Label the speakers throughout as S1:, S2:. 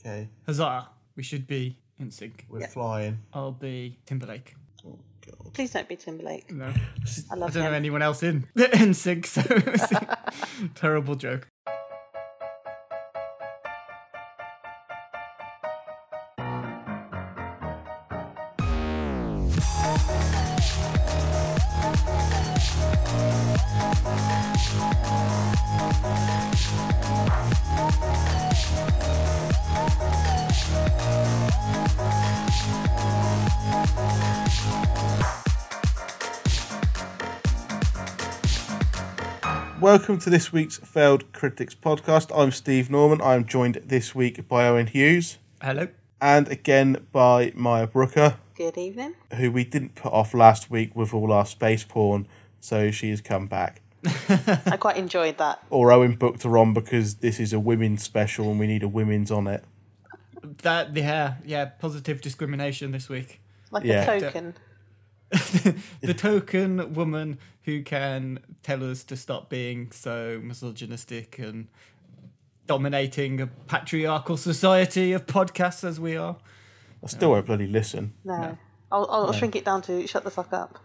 S1: Okay,
S2: Huzzah! We should be in sync.
S1: we're flying.
S2: I'll be Timberlake.
S1: Oh god.
S3: Please don't be Timberlake.
S2: No,
S3: I
S2: I
S3: love
S2: don't know
S3: him.
S2: anyone else in in sync. So it's a terrible joke.
S1: Welcome to this week's Failed Critics podcast. I'm Steve Norman. I'm joined this week by Owen Hughes
S2: Hello.
S1: and again by Maya Brooker,
S3: Good evening.
S1: who we didn't put off last week with all our space porn, so she has come back.
S3: I quite enjoyed that.
S1: Or Owen booked her on because this is a women's special and we need a women's on it.
S2: That yeah yeah positive discrimination this week.
S3: Like
S1: Yeah.
S3: a token.
S2: the token woman who can tell us to stop being so misogynistic and dominating a patriarchal society of podcasts as we are.
S1: I still won't bloody listen.
S3: No. I'll, I'll shrink it down to shut the fuck up.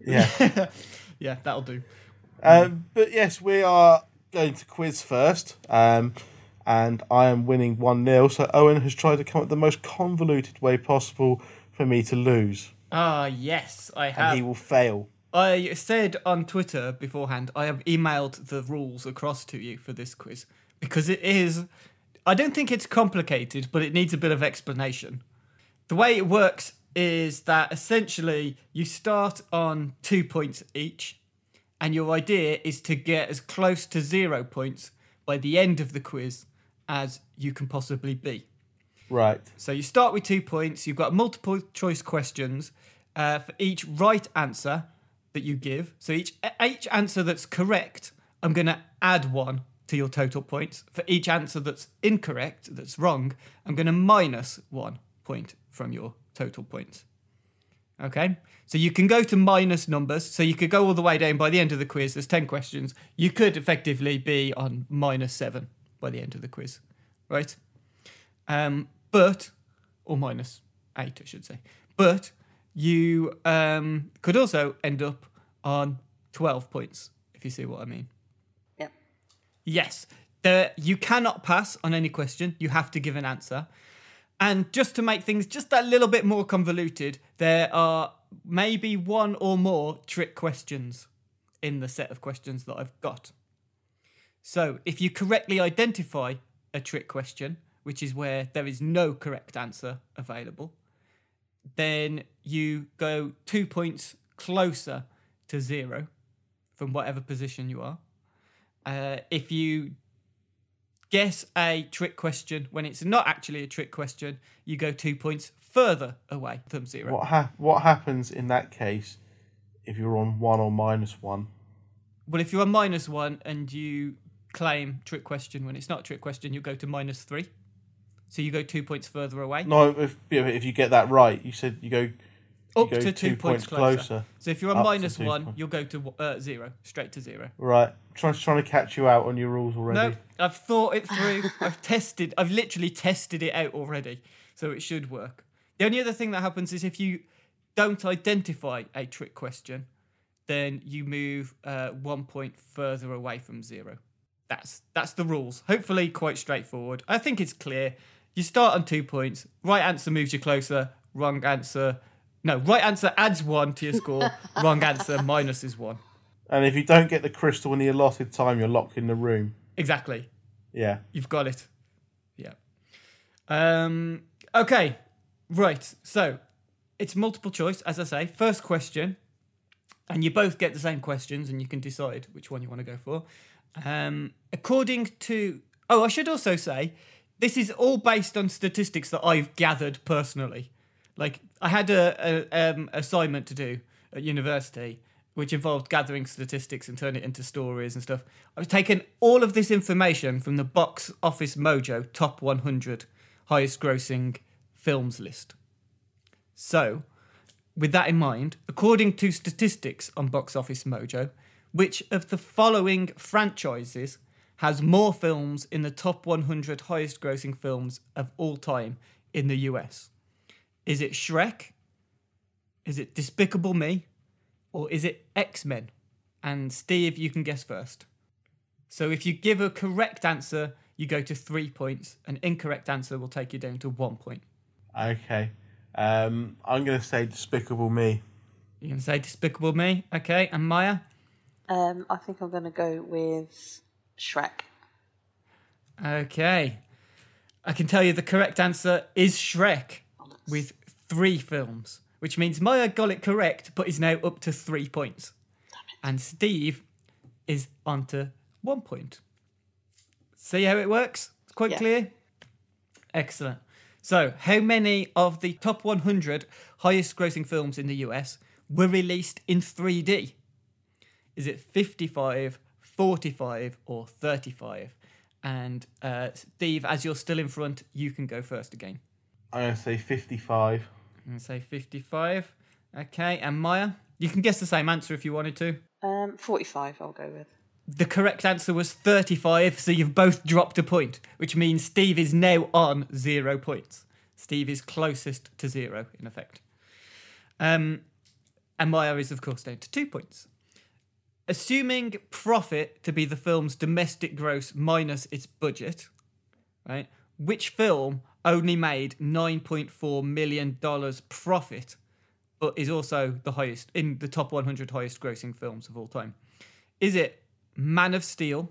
S1: Yeah.
S2: Yeah, that'll do.
S1: Um, but yes, we are going to quiz first. Um, and I am winning 1 0. So Owen has tried to come up the most convoluted way possible for me to lose.
S2: Ah, yes, I
S1: And
S2: have.
S1: he will fail.
S2: I said on Twitter beforehand, I have emailed the rules across to you for this quiz because it is. I don't think it's complicated, but it needs a bit of explanation. The way it works is that essentially you start on two points each, and your idea is to get as close to zero points by the end of the quiz as you can possibly be.
S1: Right.
S2: So you start with two points. You've got multiple choice questions uh, for each right answer that you give. So each each answer that's correct, I'm going to add one to your total points. For each answer that's incorrect, that's wrong, I'm going to minus one point from your total points. Okay? So you can go to minus numbers. So you could go all the way down by the end of the quiz. There's 10 questions. You could effectively be on minus seven by the end of the quiz. Right? Um, but, or minus eight, I should say. But you um, could also end up on 12 points, if you see what I mean.
S3: Yep.
S2: Yes, the, you cannot pass on any question. You have to give an answer. And just to make things just a little bit more convoluted, there are maybe one or more trick questions in the set of questions that I've got. So if you correctly identify a trick question, which is where there is no correct answer available, then you go two points closer to zero from whatever position you are. Uh, if you guess a trick question when it's not actually a trick question, you go two points further away from zero.
S1: What ha- what happens in that case if you're on one or minus one?
S2: Well, if you're a minus one and you claim trick question when it's not a trick question, you go to minus three. So you go two points further away.
S1: No, if yeah, if you get that right, you said you go you
S2: up
S1: go
S2: to two, points, closer.
S1: closer.
S2: So if you're
S1: to
S2: minus
S1: two
S2: one,
S1: points.
S2: you'll go to uh, zero, straight to zero.
S1: Right. Trying trying to catch you out on your rules already.
S2: No, I've thought it through. I've tested. I've literally tested it out already, so it should work. The only other thing that happens is if you don't identify a trick question, then you move uh, one point further away from zero. That's that's the rules. Hopefully, quite straightforward. I think it's clear. You start on two points. Right answer moves you closer. Wrong answer. No, right answer adds one to your score. Wrong answer minuses one.
S1: And if you don't get the crystal in the allotted time, you're locked in the room.
S2: Exactly.
S1: Yeah.
S2: You've got it. Yeah. Um, okay. Right. So it's multiple choice, as I say. First question, and you both get the same questions, and you can decide which one you want to go for. Um, according to Oh, I should also say this is all based on statistics that I've gathered personally. Like I had a, a um, assignment to do at university, which involved gathering statistics and turning it into stories and stuff. I've taken all of this information from the Box Office Mojo Top 100 Highest Grossing Films list. So, with that in mind, according to statistics on Box Office Mojo, which of the following franchises has more films in the top 100 highest grossing films of all time in the US? Is it Shrek? Is it Despicable Me? Or is it X Men? And Steve, you can guess first. So if you give a correct answer, you go to three points. An incorrect answer will take you down to one point.
S1: Okay. Um, I'm going to say Despicable Me.
S2: You can say Despicable Me, okay? And Maya?
S3: Um, I think I'm going to go with Shrek.
S2: Okay. I can tell you the correct answer is Shrek with three films, which means Maya got it correct, but is now up to three points. And Steve is onto one point. See how it works? It's quite
S3: Yeah.
S2: clear. Excellent. So, how many of the top 100 highest grossing films in the US were released in 3D? Is it 55, 45, or 35? And uh, Steve, as you're still in front, you can go first again.
S1: I'm going to say 55.
S2: I'm going to say 55. Okay, and Maya, you can guess the same answer if you wanted to.
S3: Um, 45, I'll go with.
S2: The correct answer was 35, so you've both dropped a point, which means Steve is now on zero points. Steve is closest to zero, in effect. Um, and Maya is, of course, down to two points. Assuming profit to be the film's domestic gross minus its budget, right? Which film only made $9.4 million profit, but is also the highest in the top 100 highest grossing films of all time? Is it Man of Steel,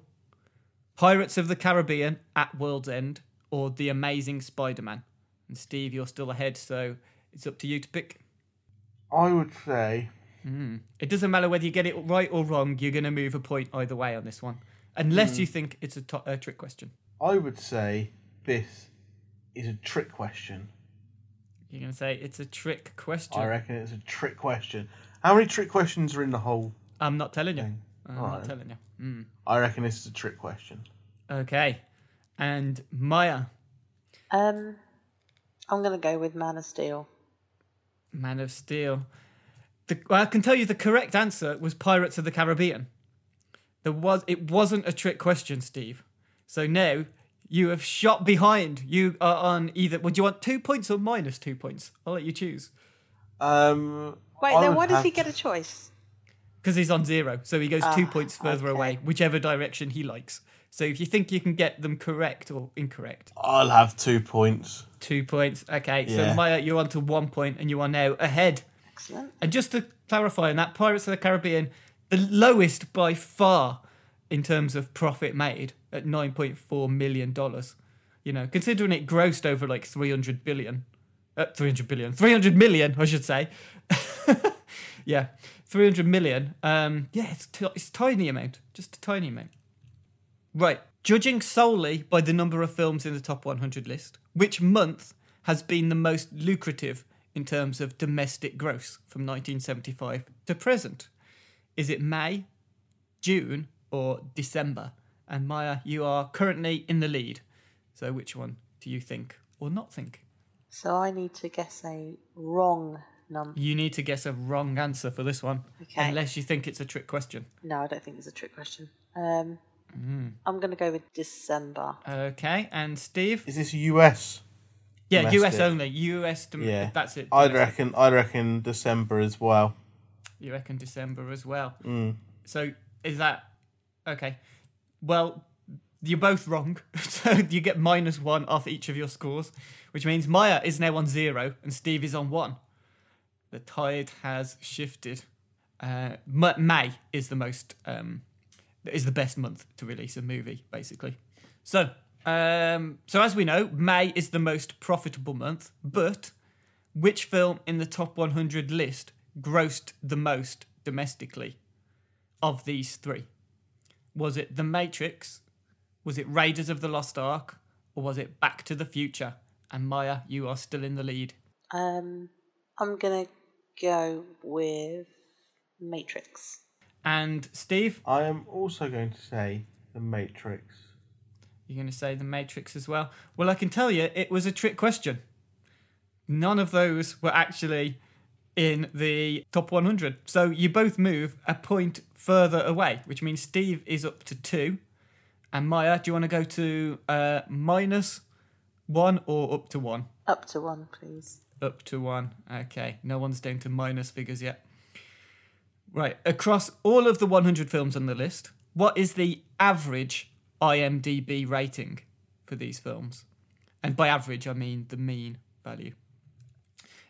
S2: Pirates of the Caribbean at World's End, or The Amazing Spider Man? And Steve, you're still ahead, so it's up to you to pick.
S1: I would say
S2: It doesn't matter whether you get it right or wrong, you're going to move a point either way on this one. Unless
S1: Hmm.
S2: you think it's a, to- a trick question.
S1: I would say this is a trick question.
S2: You're going to say it's a trick question.
S1: I reckon it's a trick question. How many trick questions are in the whole?
S2: I'm not telling you. I'm not
S1: Alright.
S2: telling you. Mm.
S1: I reckon this is a trick question.
S2: Okay. And Maya,
S3: Um, I'm going to go with Man of Steel.
S2: Man of Steel. The, well, I can tell you the correct answer was Pirates of the Caribbean. There was it wasn't a trick question, Steve. So now you have shot behind. You are on either. Would you want two points or minus two points? I'll let you choose
S1: Um,
S3: Wait,
S1: I
S3: then why does he get a choice?
S2: because he's on zero. So he goes two
S3: Ah,
S2: points further
S3: okay.
S2: away, whichever direction he likes. So if you think you can get them correct or incorrect,
S1: I'll have two points.
S2: two points. Okay,
S1: Yeah.
S2: so Maya, you're on to one point, and you are now ahead.
S3: Excellent.
S2: And just to clarify on that, Pirates of the Caribbean, the lowest by far in terms of profit made at nine point four million dollars. You know, considering it grossed over like three hundred billion, uh, three hundred billion, three hundred million, I should say. yeah, three hundred million. Um, yeah, it's t- it's tiny amount, just a tiny amount. Right. Judging solely by the number of films in the top 100 list, which month has been the most lucrative in terms of domestic gross from 1975 to present? Is it May, June, or December? And Maya, you are currently in the lead. So which one do you think or not think?
S3: So I need to guess a wrong number.
S2: You need to guess a wrong answer for this one,
S3: Okay.
S2: unless you think it's a trick question.
S3: No, I don't think it's a trick question. Um,
S2: Mm.
S3: I'm going to go with December.
S2: Okay, and Steve?
S1: Is this US?
S2: Yeah, US only. US, dom-
S1: Yeah,
S2: that's it.
S1: I'd reckon. I'd reckon December as well.
S2: You reckon December as well.
S1: Mm.
S2: So is that okay? Well, you're both wrong. so you get minus one off each of your scores, which means Maya is now on zero and Steve is on one. The tide has shifted. Uh, May is the most um, is the best month to release a movie, basically. So, um, so as we know, May is the most profitable month. But which film in the top 100 list grossed the most domestically of these three? Was it The Matrix? Was it Raiders of the Lost Ark? Or was it Back to the Future? And Maya, you are still in the lead.
S3: Um, I'm gonna go with Matrix.
S2: And Steve,
S1: I am also going to say The Matrix.
S2: You're going to say The Matrix as well. Well, I can tell you it was a trick question. None of those were actually in the top 100. So you both move a point further away, which means Steve is up to two. And Maya, do you want to go to uh, minus one or up to one?
S3: Up to one, please.
S2: Up to one. Okay. No one's down to minus figures yet. Right. Across all of the 100 films on the list, what is the average IMDb rating for these films? And by average, I mean the mean value.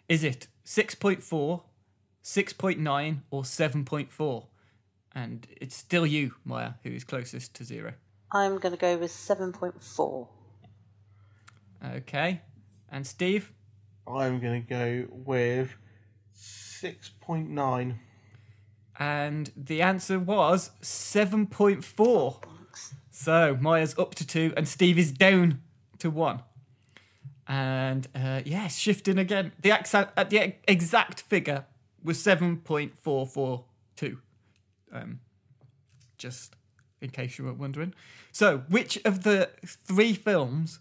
S2: Is it 6.4, 6.9, or 7.4? And it's still you, Maya, who is closest to zero.
S3: I'm gonna go with seven point four.
S2: Okay. And Steve?
S1: I'm going to go with 6.9.
S2: And the answer was 7.4. So Maya's up to two, and Steve is down to one. And uh, yes, shifting again. The exact, uh, the exact figure was 7.442. Um, just in case you were wondering. So, which of the three films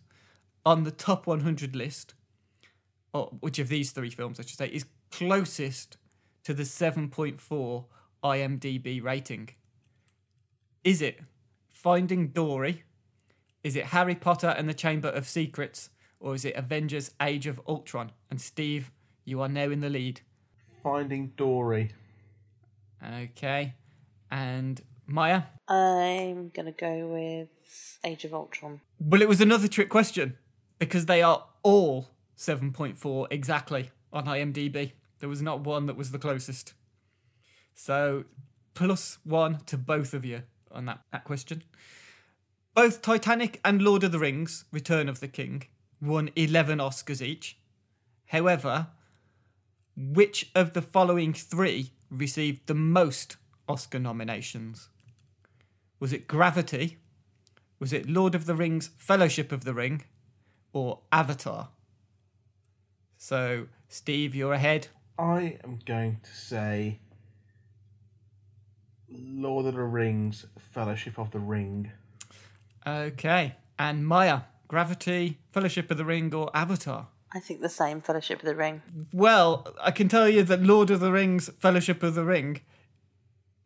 S2: on the top 100 list, or which of these three films, I should say, is closest to the 7.4 IMDb rating? Is it Finding Dory? Is it Harry Potter and the Chamber of Secrets? Or is it Avengers Age of Ultron? And Steve, you are now in the lead.
S1: Finding Dory.
S2: Okay. And Maya?
S3: I'm gonna go with Age of Ultron.
S2: Well, it was another trick question because they are all 7.4 exactly on IMDb. There was not one that was the closest. So, plus one to both of you on that, that question. Both Titanic and Lord of the Rings Return of the King won 11 Oscars each. However, which of the following three received the most Oscar nominations? Was it Gravity? Was it Lord of the Rings Fellowship of the Ring? Or Avatar? So, Steve, you're ahead.
S1: I am going to say Lord of the Rings, Fellowship of the Ring.
S2: Okay. And Maya, Gravity, Fellowship of the Ring, or Avatar?
S3: I think the same Fellowship of the Ring.
S2: Well, I can tell you that Lord of the Rings, Fellowship of the Ring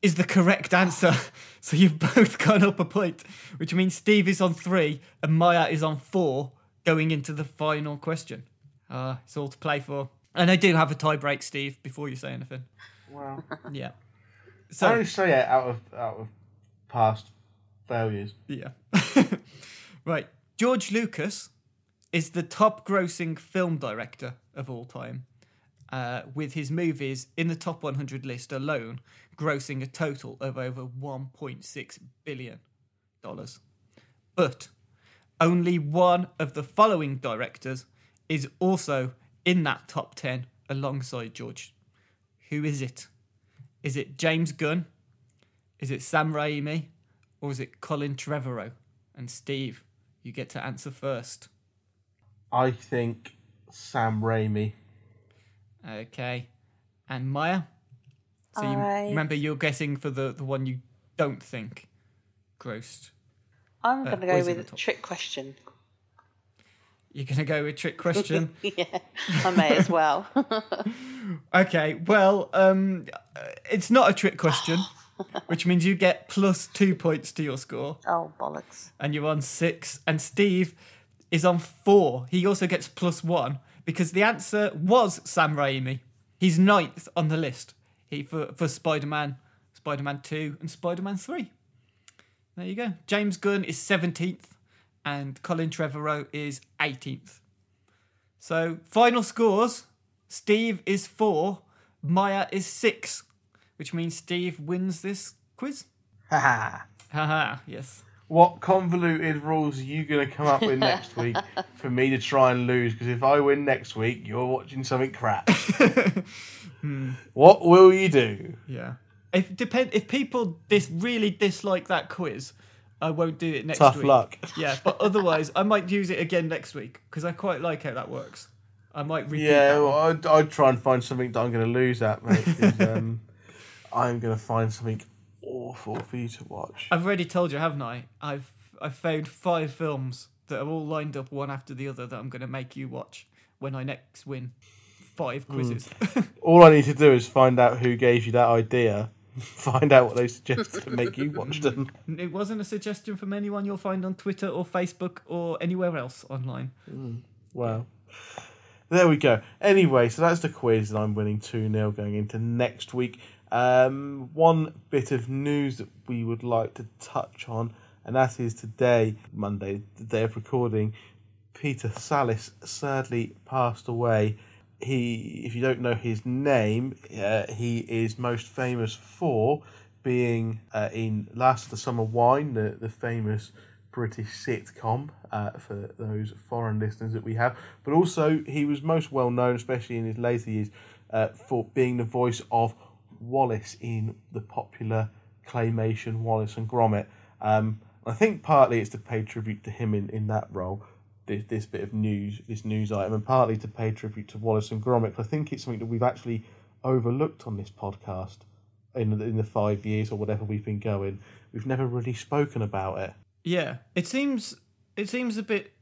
S2: is the correct answer. So you've both gone up a point, which means Steve is on three and Maya is on four going into the final question. Uh, it's all to play for. And I do have a tie break, Steve, before you say anything.
S1: Wow.
S2: Yeah.
S1: I only say it out of out of past failures.
S2: Yeah. right. George Lucas is the top grossing film director of all time, uh, with his movies in the top 100 list alone grossing a total of over $1.6 billion. But only one of the following directors is also in that top 10 alongside George. Who is it? Is it James Gunn? Is it Sam Raimi? Or is it Colin Trevorrow? And Steve, you get to answer first.
S1: I think Sam Raimi.
S2: Okay. And Maya? So you
S3: I-
S2: remember you're guessing for the, the one you don't think grossed.
S3: I'm
S2: Uh,
S3: gonna go with a trick question.
S2: You're going to go with trick question.
S3: yeah, I may as well.
S2: okay, well, um, uh, it's not a trick question, which means you get plus two points to your score.
S3: oh bollocks!
S2: and you're on six, and Steve is on four. He also gets plus one because the answer was Sam Raimi. He's ninth on the list. He for for Spider Man, Spider Man Two, and Spider Man Three. There you go. James Gunn is seventeenth, and Colin Trevorrow is eighteenth. So final scores: Steve is four, Maya is six, which means Steve wins this quiz.
S1: Haha.
S2: Haha, yes.
S1: What convoluted rules are you going to come up with next week for me to try and lose? Because if I win next week, you're watching something crap. Hmm. What will you do?
S2: Yeah. If depend if people dis really dislike that quiz, I won't do it next
S1: Tough
S2: week.
S1: luck.
S2: Yeah, but otherwise, I might use it again next week because I quite like how that works. I might repeat
S1: Yeah,
S2: that
S1: well, I'd, I'd try and find something that I'm going to lose at, mate. 'cause, um, I'm going to find something awful for you to watch.
S2: I've already told you, haven't I? I've I've found five films that are all lined up one after the other that I'm going to make you watch when I next win five
S1: Hmm.
S2: quizzes.
S1: All I need to do is find out who gave you that idea, find out what they suggested, and make you watch them.
S2: it wasn't a suggestion from anyone you'll find on Twitter or Facebook or anywhere else online.
S1: Wow. There we go. Anyway, so that's the quiz, and I'm winning 2 0 going into next week. Um, one bit of news that we would like to touch on, and that is today, Monday, the day of recording, Peter Sallis sadly passed away. He, if you don't know his name, uh, he is most famous for being uh, in Last of the Summer Wine, the, the famous British sitcom uh, for those foreign listeners that we have. But also, he was most well known, especially in his later years, uh, for being the voice of Wallace in the popular claymation Wallace and Gromit. Um, I think partly it's to pay tribute to him in, in that role, this, this bit of news, this news item, and partly to pay tribute to Wallace and Gromit. I think it's something that we've actually overlooked on this podcast in the, in the five years or whatever we've been going. We've never really spoken about it.
S2: Yeah, it seems it seems a bit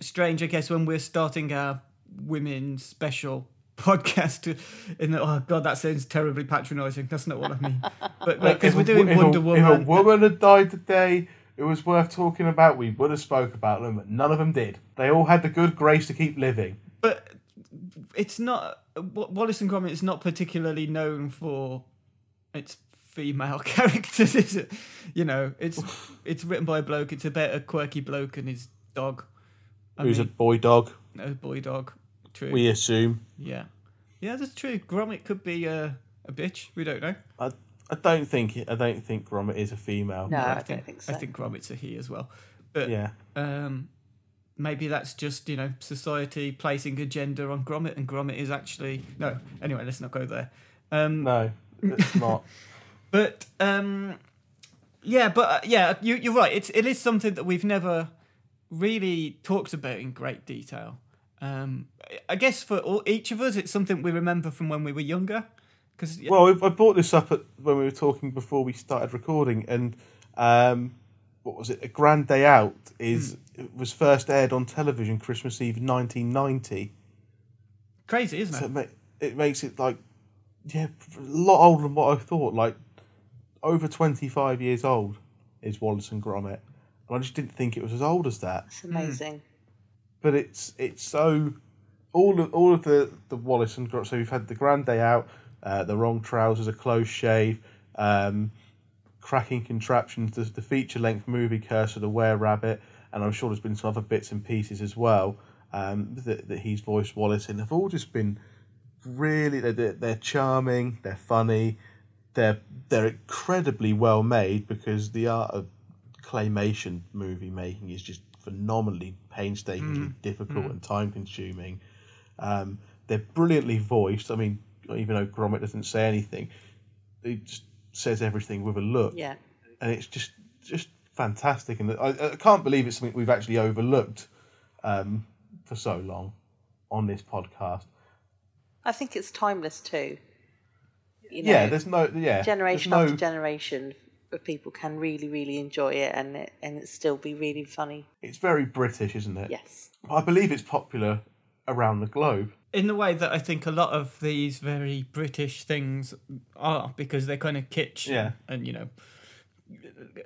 S2: strange, I guess, when we're starting our women's special podcast. In the, oh god, that sounds terribly patronising. That's not what I mean. But because
S1: If
S2: we're doing
S1: if a-
S2: Wonder
S1: If
S2: Woman,
S1: a woman had died today, it was worth talking about. We would have spoke about them, but none of them did. They all had the good grace to keep living.
S2: but it's not Wallace and Gromit is not particularly known for its female characters, is it? You know, it's it's written by a bloke. It's about a quirky bloke and his dog. I
S1: Who's a boy dog?
S2: a boy dog. True.
S1: We assume.
S2: Yeah, yeah, that's true. Gromit could be a a bitch. We don't know.
S1: I, I don't think I don't think Gromit is a female.
S3: No,
S2: Yeah,
S3: I, don't think so.
S2: I think Gromit's a he as well. But
S1: Yeah.
S2: um, maybe that's just you know society placing a gender on Gromit, and Gromit is actually no. Anyway, let's not go there. Um,
S1: No, it's not.
S2: But um, yeah, but uh, yeah, you, you're right. It's it is something that we've never really talked about in great detail. Um, I guess for all, each of us, it's something we remember from when we were younger. Because
S1: Well, I I brought this up at, when we were talking before we started recording, and um, what was it? A Grand Day Out is it was first aired on television Christmas Eve, nineteen ninety.
S2: crazy, isn't
S1: So
S2: it?
S1: it, ma- it makes it like yeah, a lot older than what I thought. Like over twenty five years old is Wallace and Gromit, and I just didn't think it was as old as that.
S3: It's amazing.
S1: but it's it's so all of all of the the Wallace and Gromit. So we've had the Grand Day Out, uh, the Wrong Trousers, a Close Shave, um, Cracking Contraptions, the, the feature length movie Curse of the Were Rabbit, and I'm sure there's been some other bits and pieces as well um, that that he's voiced Wallace in. They've all just been really they're, they're, charming, they're funny, they're they're incredibly well made because the art of claymation movie making is just phenomenally painstakingly difficult and time consuming. Um, they're brilliantly voiced. I mean, even though Gromit doesn't say anything, he just says everything with a look,
S3: Yeah.
S1: and it's just just fantastic. And I, I can't believe it's something we've actually overlooked um, for so long on this podcast.
S3: I think it's timeless too. You know,
S1: yeah, there's no yeah
S3: generation
S1: there's
S3: after
S1: no,
S3: generation of people can really, really enjoy it and it and it still be really funny.
S1: It's very British, isn't it?
S3: Yes.
S1: I believe it's popular around the globe.
S2: In the way that I think a lot of these very British things are because they're kind of kitsch
S1: Yeah.
S2: and you know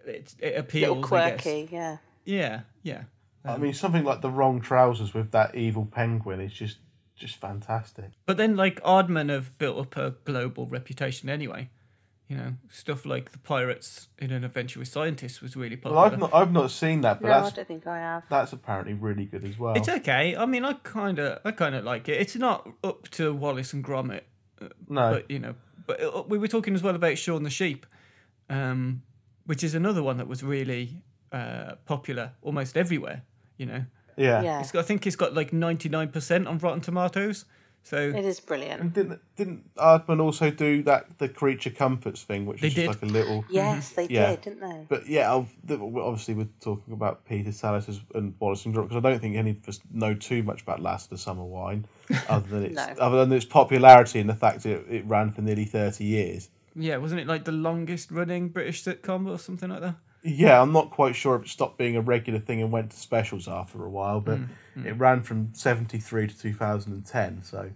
S2: it, it appeals
S3: Little
S2: I guess.
S3: quirky, yeah.
S2: yeah yeah
S1: I um, mean, something like the wrong trousers with that evil penguin is just just fantastic.
S2: but then like Aardman have built up a global reputation anyway you know stuff like the pirates in an adventure with scientists was really
S1: Well,
S2: popular
S1: I've not I've not seen that, but
S3: No, I
S1: that's
S3: don't think I have.
S1: that's apparently really good as well.
S2: it's okay I mean I kind of I kind of like it it's not up to Wallace and Gromit
S1: no,
S2: but you know, but uh, we were talking as well about Shaun the Sheep, um, which is another one that was really uh, popular almost everywhere. You know,
S1: yeah,
S3: Yeah.
S2: it's got, I think it's got like ninety nine percent on Rotten Tomatoes, So
S3: It is brilliant.
S1: And didn't didn't Aardman also do that the creature comforts thing, which
S2: They
S1: is just
S2: did.
S1: like a little.
S3: Yes, they mm-hmm.
S1: Yeah.
S3: did, didn't they?
S1: But yeah, obviously we're talking about Peter Sallis as- and Wallace and Gromit because I don't think any of us know too much about Last of the Summer Wine, other than its
S3: No.
S1: other than its popularity and the fact that it, it ran for nearly thirty years.
S2: yeah, wasn't it like the longest running British sitcom or something like that?
S1: Yeah, I'm not quite sure if it stopped being a regular thing and went to specials after a while, but it ran from 73 to 2010. So,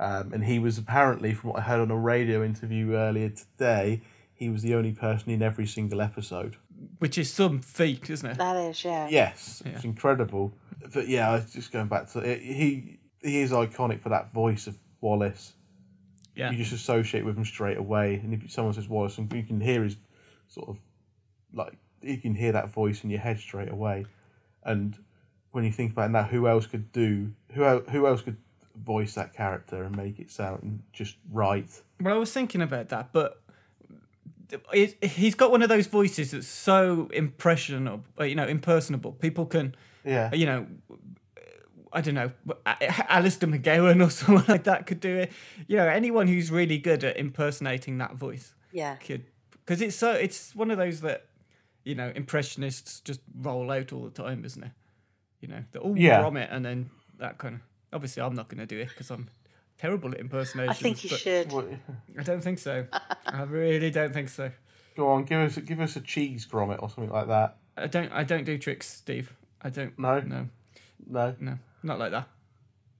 S1: um, and he was apparently, from what I heard on a radio interview earlier today, he was the only person in every single episode.
S2: Which is some feat, isn't it?
S3: That is, yeah.
S1: Yes, it's incredible. But yeah, I was just going back to it, he. He is iconic for that voice of Wallace.
S2: Yeah.
S1: You just associate with him straight away, and if someone says Wallace, and you can hear his sort of like you can hear that voice in your head straight away. And when you think about it now, who else could do who who else could voice that character and make it sound just right?
S2: Well, I was thinking about that, but it, he's got one of those voices that's so impressionable, uh, you know, impersonable. People can,
S1: Yeah,
S2: you know, I don't know, Alistair McGowan or someone like that could do it. You know, anyone who's really good at impersonating that voice
S3: Yeah.
S2: could, because it's so it's one of those that, you know, impressionists just roll out all the time, isn't it? You know, the all
S1: Yeah.
S2: Gromit and then that kind of. Obviously, I'm not going to do it because I'm terrible at impersonations.
S3: I think you
S2: but-
S3: should.
S2: I don't think so. I really don't think so.
S1: go on, give us give us a cheese Gromit or something like that.
S2: I don't. I don't do tricks, Steve. I don't.
S1: No?
S2: No.
S1: No,
S2: No. Not like that.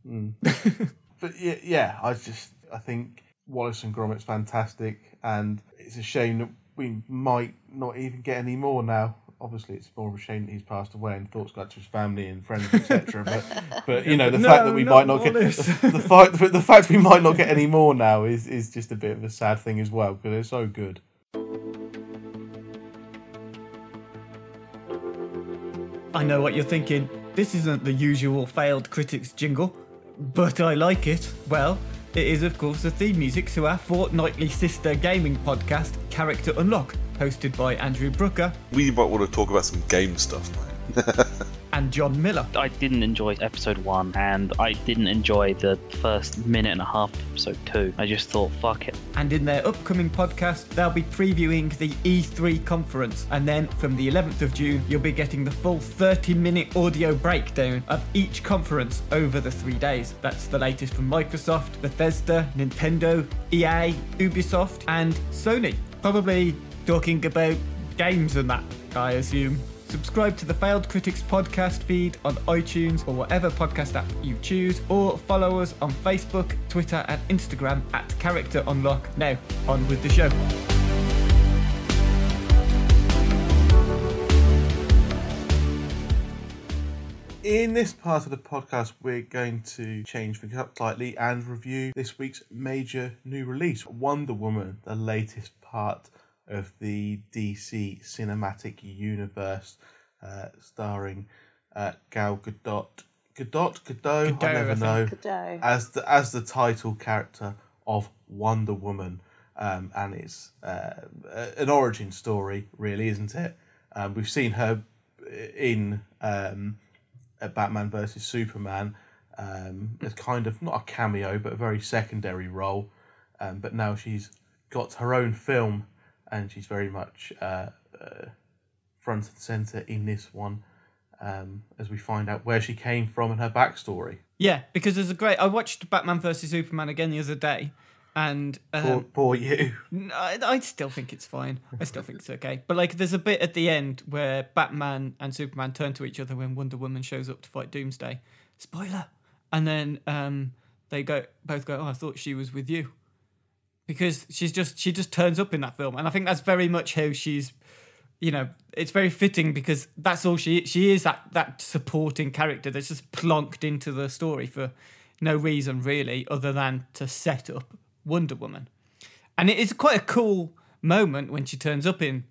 S2: Hmm.
S1: but yeah, yeah, I just I think Wallace and Gromit's fantastic, and it's a shame that we might not even get any more now. Obviously, it's more of a shame that he's passed away and thoughts go out to his family and friends, etc. but, but you know, the
S2: No,
S1: fact that we
S2: not
S1: might not get the, the fact the fact we might not get any more now is is just a bit of a sad thing as well because they're so good.
S2: I know what you're thinking. This isn't the usual failed critics jingle, but I like it. Well, it is, of course, the theme music to our fortnightly sister gaming podcast, Character Unlock, hosted by Andrew Brooker
S4: We might want to talk about some game stuff, mate.
S2: and John Miller.
S5: I didn't enjoy episode one, and I didn't enjoy the first minute and a half of episode two. I just thought, fuck it.
S2: And in their upcoming podcast, they'll be previewing the E3 conference. And then from the 11th of June, you'll be getting the full 30 minute audio breakdown of each conference over the three days. That's the latest from Microsoft, Bethesda, Nintendo, EA, Ubisoft, and Sony. Probably talking about games and that, I assume. Subscribe to the Failed Critics podcast feed on iTunes or whatever podcast app you choose, or follow us on Facebook, Twitter, and Instagram at Character Unlock. Now, on with the show.
S1: In this part of the podcast, we're going to change things up slightly and review this week's major new release Wonder Woman, the latest part of the DC cinematic universe, uh, starring uh, Gal Gadot. Gadot? Gadot?
S2: Gadot,
S1: I
S2: I
S1: never
S2: think.
S1: know.
S3: Gadot.
S1: As the, as the title character of Wonder Woman. Um, and it's uh, an origin story, really, isn't it? Um, we've seen her in um, Batman versus Superman um, as kind of not a cameo, but a very secondary role. Um, but now she's got her own film, and she's very much uh, uh, front and center in this one. Um, as we find out where she came from and her backstory.
S2: Yeah, because there's a great. I watched Batman versus Superman again the other day, and
S1: Poor,
S2: um,
S1: poor you.
S2: n- I, I still think it's fine. I still think it's okay. But like, there's a bit at the end where Batman and Superman turn to each other when Wonder Woman shows up to fight Doomsday. Spoiler. And then um, they go both go. Oh, I thought she was with you, because she's just she just turns up in that film, and I think that's very much how she's. You know, it's very fitting because that's all she she is that that supporting character that's just plonked into the story for no reason really other than to set up Wonder Woman. And it is quite a cool moment when she turns up in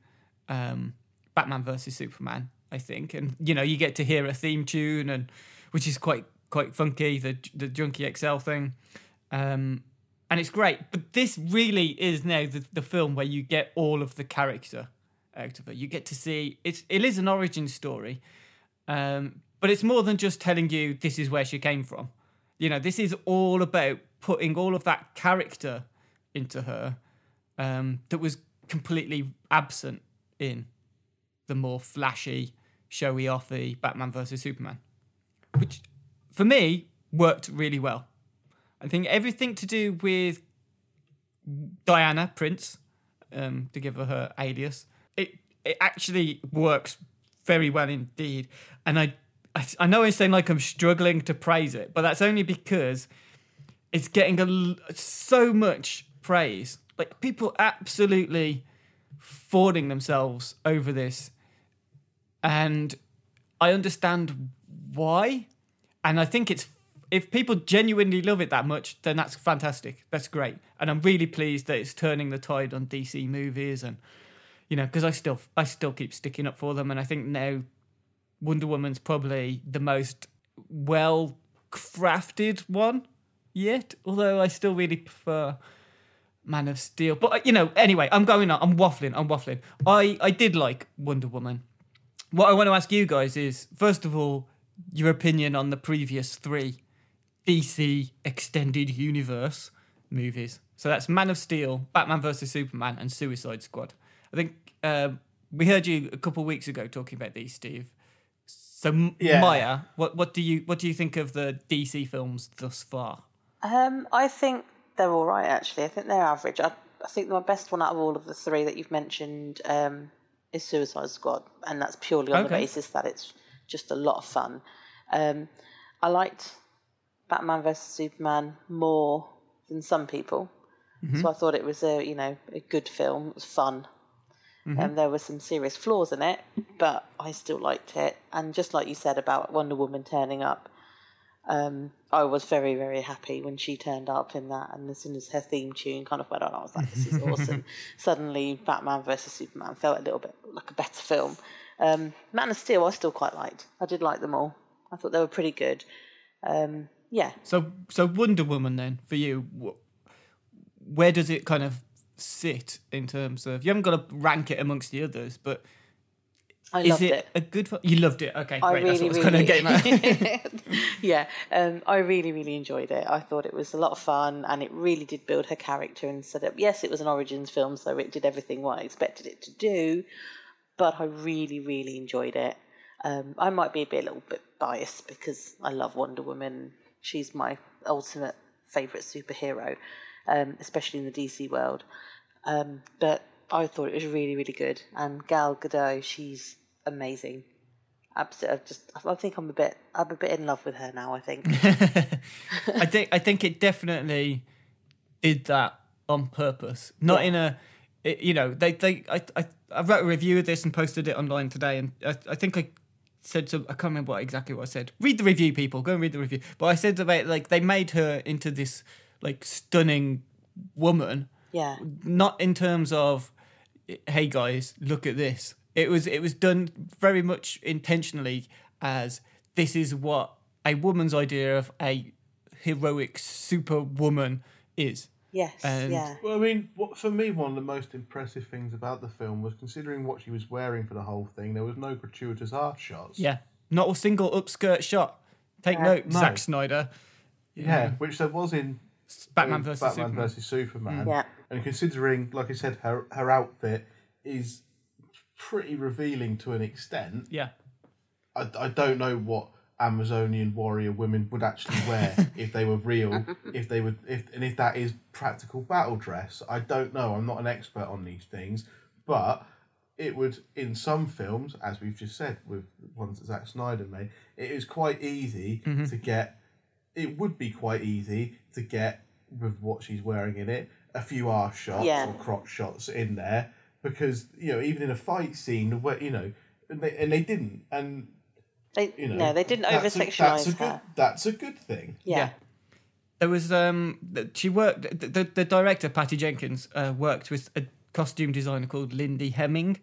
S2: um, Batman versus Superman, I think. And you know, you get to hear a theme tune, and which is quite quite funky, the the Junkie XL thing, um, and it's great. But this really is now the, the film where you get all of the character out of it. You get to see it's it is an origin story, um, but it's more than just telling you this is where she came from. You know, this is all about putting all of that character into her um, that was completely absent in the more flashy, showy offy Batman versus Superman, which for me worked really well. I think everything to do with Diana Prince, um, to give her her alias, it it actually works very well indeed. And I, I I know I sound like I'm struggling to praise it, but that's only because it's getting a so much praise. Like people absolutely falling themselves over this, and I understand why. And I think it's if people genuinely love it that much, then that's fantastic. That's great, and I'm really pleased that it's turning the tide on DC movies, and you know, because I still I still keep sticking up for them, and I think now Wonder Woman's probably the most well crafted one yet. Although I still really prefer Man of Steel. But you know, anyway, I'm going on. I'm waffling. I'm waffling. I I did like Wonder Woman. What I want to ask you guys is, first of all, your opinion on the previous three DC extended universe movies. So that's Man of Steel, Batman vs Superman, and Suicide Squad. I think uh, we heard you a couple of weeks ago talking about these, Steve. So
S1: Yeah.
S2: Maya, what what do you what do you think of the DC films thus far?
S3: Um, I think they're all right. Actually, I think they're average. I, I think my best one out of all of the three that you've mentioned um, is Suicide Squad, and that's purely on the basis that it's just a lot of fun. Um, I liked Batman vs Superman more than some people, so I thought it was a you know a good film. It was fun. And there were some serious flaws in it, but I still liked it. And just like you said about Wonder Woman turning up, um, I was very, very happy when she turned up in that. And as soon as her theme tune kind of went on, I was like, this is awesome. Suddenly, Batman versus Superman felt a little bit like a better film. Um, Man of Steel, I still quite liked. I did like them all. I thought they were pretty good. Um, yeah.
S2: So so Wonder Woman then for you, wh- where does it kind of sit in terms of you haven't got to rank it amongst the others, but
S3: I
S2: is
S3: loved
S2: it,
S3: it.
S2: a good? Film? You loved it. Okay,
S3: I
S2: great. That's
S3: really,
S2: what I was
S3: really,
S2: kind of getting at.
S3: yeah, um, I really, really enjoyed it. I thought it was a lot of fun, and it really did build her character and set up. Yes, it was an origins film, so it did everything what I expected it to do, but I really, really enjoyed it. Um, I might be a bit, a little bit biased because I love Wonder Woman. She's my ultimate favorite superhero, um, especially in the DC world. Um, but I thought it was really, really good. And Gal Gadot, she's amazing. Absolutely, I just I think I'm a bit I'm a bit in love with her now. I think.
S2: I think I think it definitely did that on purpose, not in a. It, you know, they they I, I I wrote a review of this and posted it online today, and I, I think I said some. I can't remember what, exactly what I said. Read the review, people. Go and read the review. But I said about like they made her into this like stunning woman,
S3: yeah,
S2: not in terms of hey guys look at this it was it was done very much intentionally as this is what a woman's idea of a heroic superwoman is
S3: yes,
S2: And-
S3: yeah,
S1: Well, I mean, what, for me, one of the most impressive things about the film was considering what she was wearing for the whole thing. There was no gratuitous art shots.
S2: yeah not a single upskirt shot take note
S1: no.
S2: Zack Snyder
S1: yeah, which there was in
S2: Batman
S1: uh,
S2: versus
S1: Batman
S2: Superman
S1: versus Superman.
S3: Yeah.
S1: and considering, like I said, her her outfit is pretty revealing to an extent.
S2: yeah
S1: I, I don't know what Amazonian warrior women would actually wear if they were real, if they would, if and if that is practical battle dress. I don't know. I'm not an expert on these things, but it would in some films, as we've just said with ones that Zack Snyder made, it is quite easy mm-hmm. to get. It would be quite easy to get with what she's wearing in it a few arse shots
S3: Yeah.
S1: or crotch shots in there because you know even in a fight scene where you know and they, and they didn't and
S3: they
S1: you know,
S3: no, they didn't over
S1: that's a-
S3: sexualize
S1: that's a
S3: her.
S1: Good, that's a good thing.
S3: yeah.
S2: Yeah. there was um she worked the, the, the director patty jenkins uh, worked with a costume designer called lindy hemming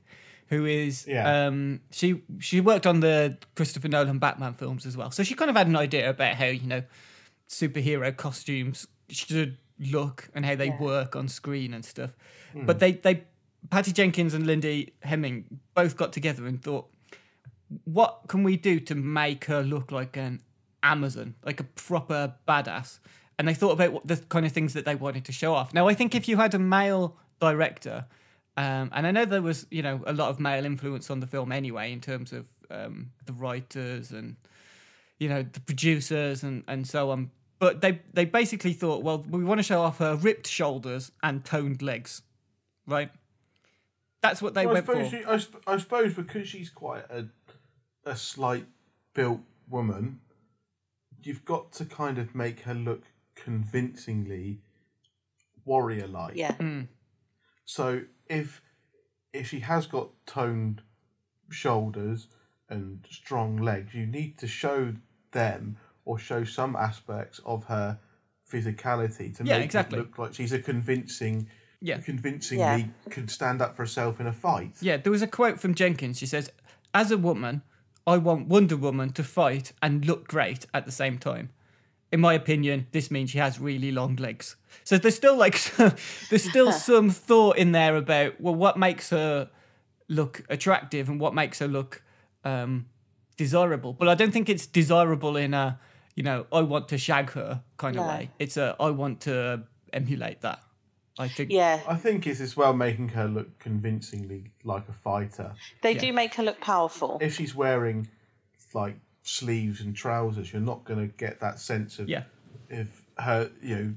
S2: who is
S1: Yeah.
S2: um she she worked on the christopher nolan batman films as well so she kind of had an idea about how you know superhero costumes should look and how they work on screen and stuff but they they patty jenkins and lindy hemming both got together and thought what can we do to make her look like an Amazon, like a proper badass. And they thought about what the kind of things that they wanted to show off. Now, I think if you had a male director, um, and I know there was, you know, a lot of male influence on the film anyway, in terms of um, the writers and, you know, the producers and, and so on. But they they basically thought, well, we want to show off her ripped shoulders and toned legs, right? That's what they
S1: Well,
S2: went
S1: suppose,
S2: for.
S1: she, I, I suppose because she's quite a, a slight built woman, you've got to kind of make her look convincingly warrior like.
S3: Yeah.
S2: Mm.
S1: So if if she has got toned shoulders and strong legs, you need to show them or show some aspects of her physicality to
S2: Yeah,
S1: make
S2: exactly.
S1: it look like she's a convincing
S2: Yeah.
S1: convincingly
S3: Yeah.
S1: can stand up for herself in a fight.
S2: Yeah, there was a quote from Jenkins. She says, "As a woman, I want Wonder Woman to fight and look great at the same time." In my opinion, this means she has really long legs. So there's still like there's still some thought in there about well, what makes her look attractive and what makes her look um, desirable. But I don't think it's desirable in a you know I want to shag her kind of
S3: No.
S2: way. It's a I want to emulate that. I think.
S3: Yeah.
S1: I think it's as well making her look convincingly like a fighter.
S3: They
S2: Yeah.
S3: do make her look powerful.
S1: If she's wearing like sleeves and trousers, you're not going to get that sense of
S2: Yeah.
S1: if her, you know,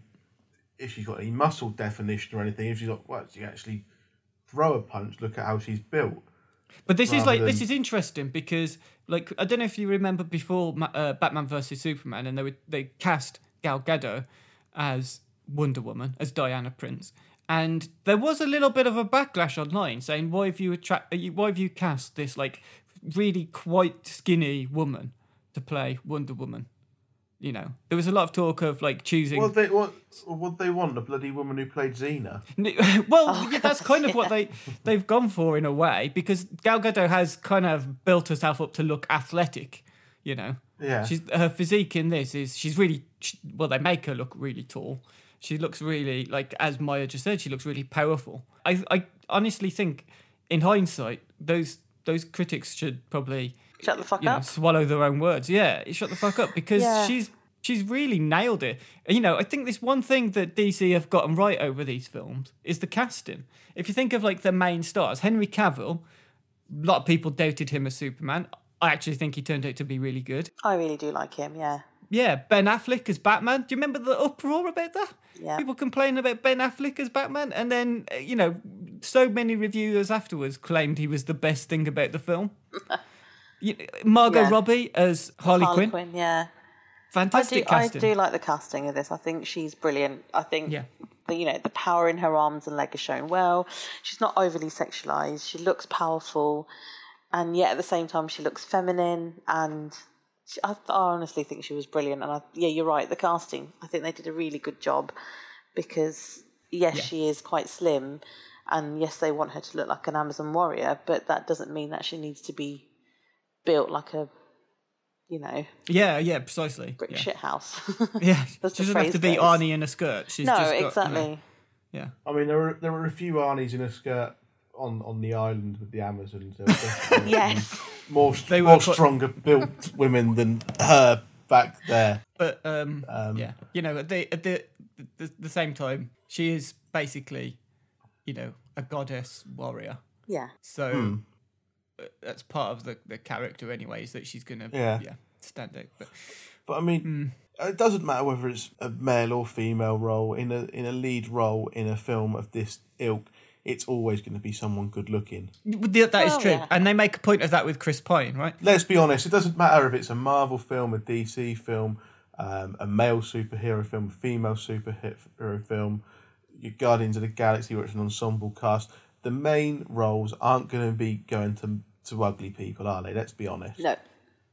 S1: if she's got any muscle definition or anything. If she's got, well, she actually throw a punch. Look at how she's built.
S2: But this is
S1: rather
S2: like this is interesting because like I don't know if you remember before uh, Batman versus Superman, and they would they cast Gal Gadot as Wonder Woman as Diana Prince, and there was a little bit of a backlash online saying why have you attract uh, why have you cast this like really quite skinny woman to play Wonder Woman. You know, there was a lot of talk of like choosing.
S1: Well, they what what they want? A bloody woman who played Xena.
S2: Well,
S3: Oh,
S2: yeah, that's kind of what they they've gone for in a way because Gal Gadot has kind of built herself up to look athletic. You know,
S1: Yeah.
S2: she's her physique in this is she's really well they make her look really tall. She looks really like as Maya just said she looks really powerful. I I honestly think in hindsight those those critics should probably
S3: Shut the fuck
S2: you know,
S3: up.
S2: swallow their own words. Yeah, shut the fuck up because
S3: Yeah.
S2: she's she's really nailed it. You know, I think this one thing that DC have gotten right over these films is the casting. If you think of like the main stars, Henry Cavill, a lot of people doubted him as Superman. I actually think he turned out to be really good.
S3: I really do like him. Yeah.
S2: Yeah, Ben Affleck as Batman. Do you remember the uproar about that?
S3: Yeah.
S2: People complaining about Ben Affleck as Batman, and then uh, you know, so many reviewers afterwards claimed he was the best thing about the film. You- Margot
S3: Yeah.
S2: Robbie as Harley,
S3: Harley
S2: Quinn.
S3: Quinn. Yeah. I do.
S2: Fantastic
S3: I do like the casting of this. I think she's brilliant. I think.
S2: Yeah.
S3: The, you know the power in her arms and leg is shown well. She's not overly sexualized. She looks powerful, and yet at the same time she looks feminine. And she, I, I honestly think she was brilliant. And I, yeah, you're right. The casting. I think they did a really good job because yes,
S2: Yeah.
S3: she is quite slim, and yes, they want her to look like an Amazon warrior, but that doesn't mean that she needs to be built like a, you know,
S2: Yeah, yeah, precisely.
S3: brick
S2: yeah.
S3: shit house.
S2: Yeah,
S3: That's
S2: she doesn't have to be
S3: goes.
S2: Arnie in a skirt. She's
S3: no,
S2: just got, you know,
S3: exactly.
S2: yeah.
S1: I mean, there were there were a few Arnies in a skirt on, on the island with the Amazons. There
S3: Yes.
S1: more
S2: They were
S1: more
S2: quite-
S1: stronger built women than her back there.
S2: But um,
S1: Um,
S2: yeah, you know, at the at the, the the same time, she is basically, you know, a goddess warrior.
S3: Yeah.
S2: So
S1: Hmm.
S2: that's part of the the character, anyways. That she's gonna
S1: Yeah.
S2: yeah stand out. But
S1: But I mean,
S2: Hmm.
S1: it doesn't matter whether it's a male or female role in a in a lead role in a film of this ilk. It's always going to be someone good looking.
S2: that that is
S3: Well,
S2: true,
S3: yeah.
S2: and they make a point of that with Chris Pine, right?
S1: Let's be honest. It doesn't matter if it's a Marvel film, a DC film, um, a male superhero film, a female superhero film, your Guardians of the Galaxy, where it's an ensemble cast. The main roles aren't going to be going to to ugly people, are they? Let's be honest.
S3: No.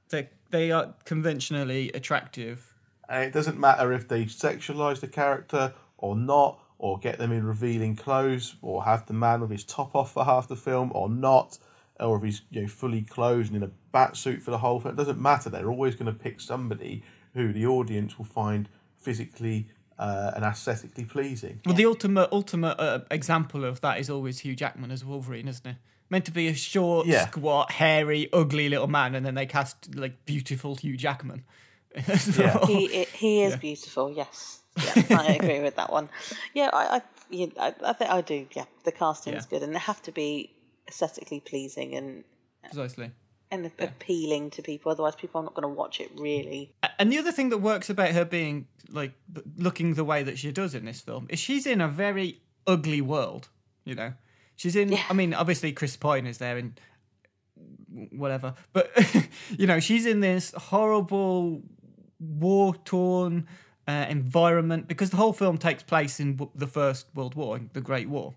S2: They they are conventionally attractive.
S1: And it doesn't matter if they sexualize the character or not, or get them in revealing clothes, or have the man with his top off for half the film or not, or if he's you know fully clothed and in a bat suit for the whole film. It doesn't matter. They're always going to pick somebody who the audience will find physically uh, and aesthetically pleasing.
S2: Well, the ultimate ultimate uh, example of that is always Hugh Jackman as Wolverine, isn't it? Meant to be a short,
S1: Yeah.
S2: squat, hairy, ugly little man, and then they cast like beautiful Hugh Jackman
S1: Yeah.
S3: he he is beautiful. Yes, yeah, I agree with that one. Yeah, I I, yeah, I, I think I do. Yeah, the casting is
S2: Yeah.
S3: good, and they have to be aesthetically pleasing and uh,
S2: Precisely.
S3: and appealing to people. Otherwise, people are not going to watch it. Really,
S2: And the other thing that works about her being like looking the way that she does in this film is she's in a very ugly world. You know, she's in.
S3: Yeah.
S2: I mean, obviously Chris Pine is there and whatever, but you know, she's in this horrible war torn uh, environment because the whole film takes place in w- the First World War, the Great War.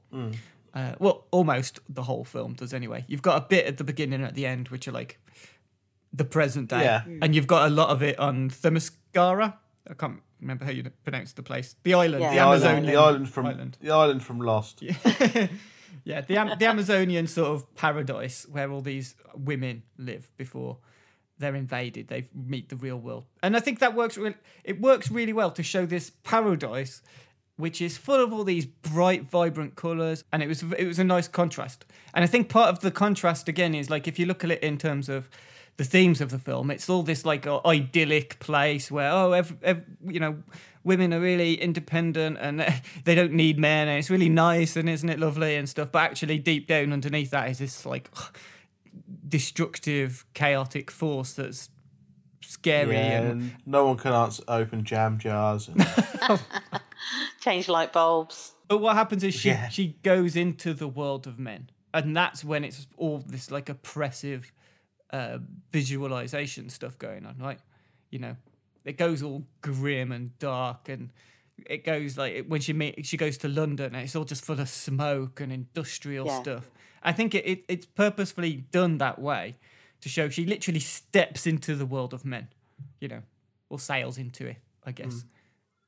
S2: Uh, well, almost the whole film does anyway. You've got a bit at the beginning and at the end, which are like the present day,
S1: Yeah.
S2: and you've got a lot of it on Themyscira. I can't remember how you pronounce the place. The island,
S3: Yeah.
S2: the
S1: The island, the island from
S2: island.
S1: the island from Lost.
S2: Yeah, the Am- the Amazonian sort of paradise where all these women live before they're invaded. They meet the real world, and I think that works. Re- it works really well to show this paradise, which is full of all these bright, vibrant colours, and it was it was a nice contrast. And I think part of the contrast again is like if you look at it in terms of the themes of the film, it's all this like uh, idyllic place where oh, every, every, you know, women are really independent and they don't need men, and it's really nice and isn't it lovely and stuff. But actually, deep down underneath that is this like destructive, chaotic force that's scary
S1: Yeah,
S2: and
S1: and no one can answer, open jam jars. And,
S3: change light bulbs.
S2: But what happens is she
S1: Yeah.
S2: she goes into the world of men, and that's when it's all this like oppressive uh, visualization stuff going on, right? You know, it goes all grim and dark, and it goes like when she meet she goes to London, and it's all just full of smoke and industrial
S3: Yeah.
S2: stuff. I think it, it it's purposefully done that way to show she literally steps into the world of men, you know, or sails into it, I guess.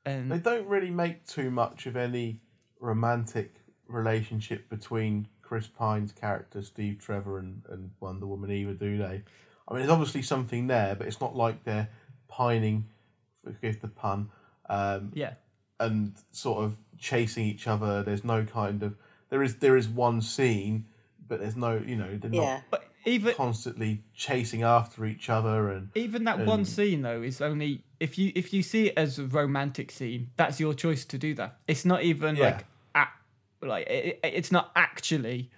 S2: And
S1: they don't really make too much of any romantic relationship between Chris Pine's character Steve Trevor and, and Wonder Woman either, do they? I mean, there's obviously something there, but it's not like they're pining, forgive the pun, um,
S2: yeah.
S1: and sort of chasing each other. There's no kind of there is there is one scene, but there's no you know they're
S3: Yeah,
S2: But even
S1: constantly chasing after each other and
S2: Even that one scene though is only if you if you see it as a romantic scene, that's your choice to do that. It's not even
S1: Yeah.
S2: like a, like it, it- it's not actually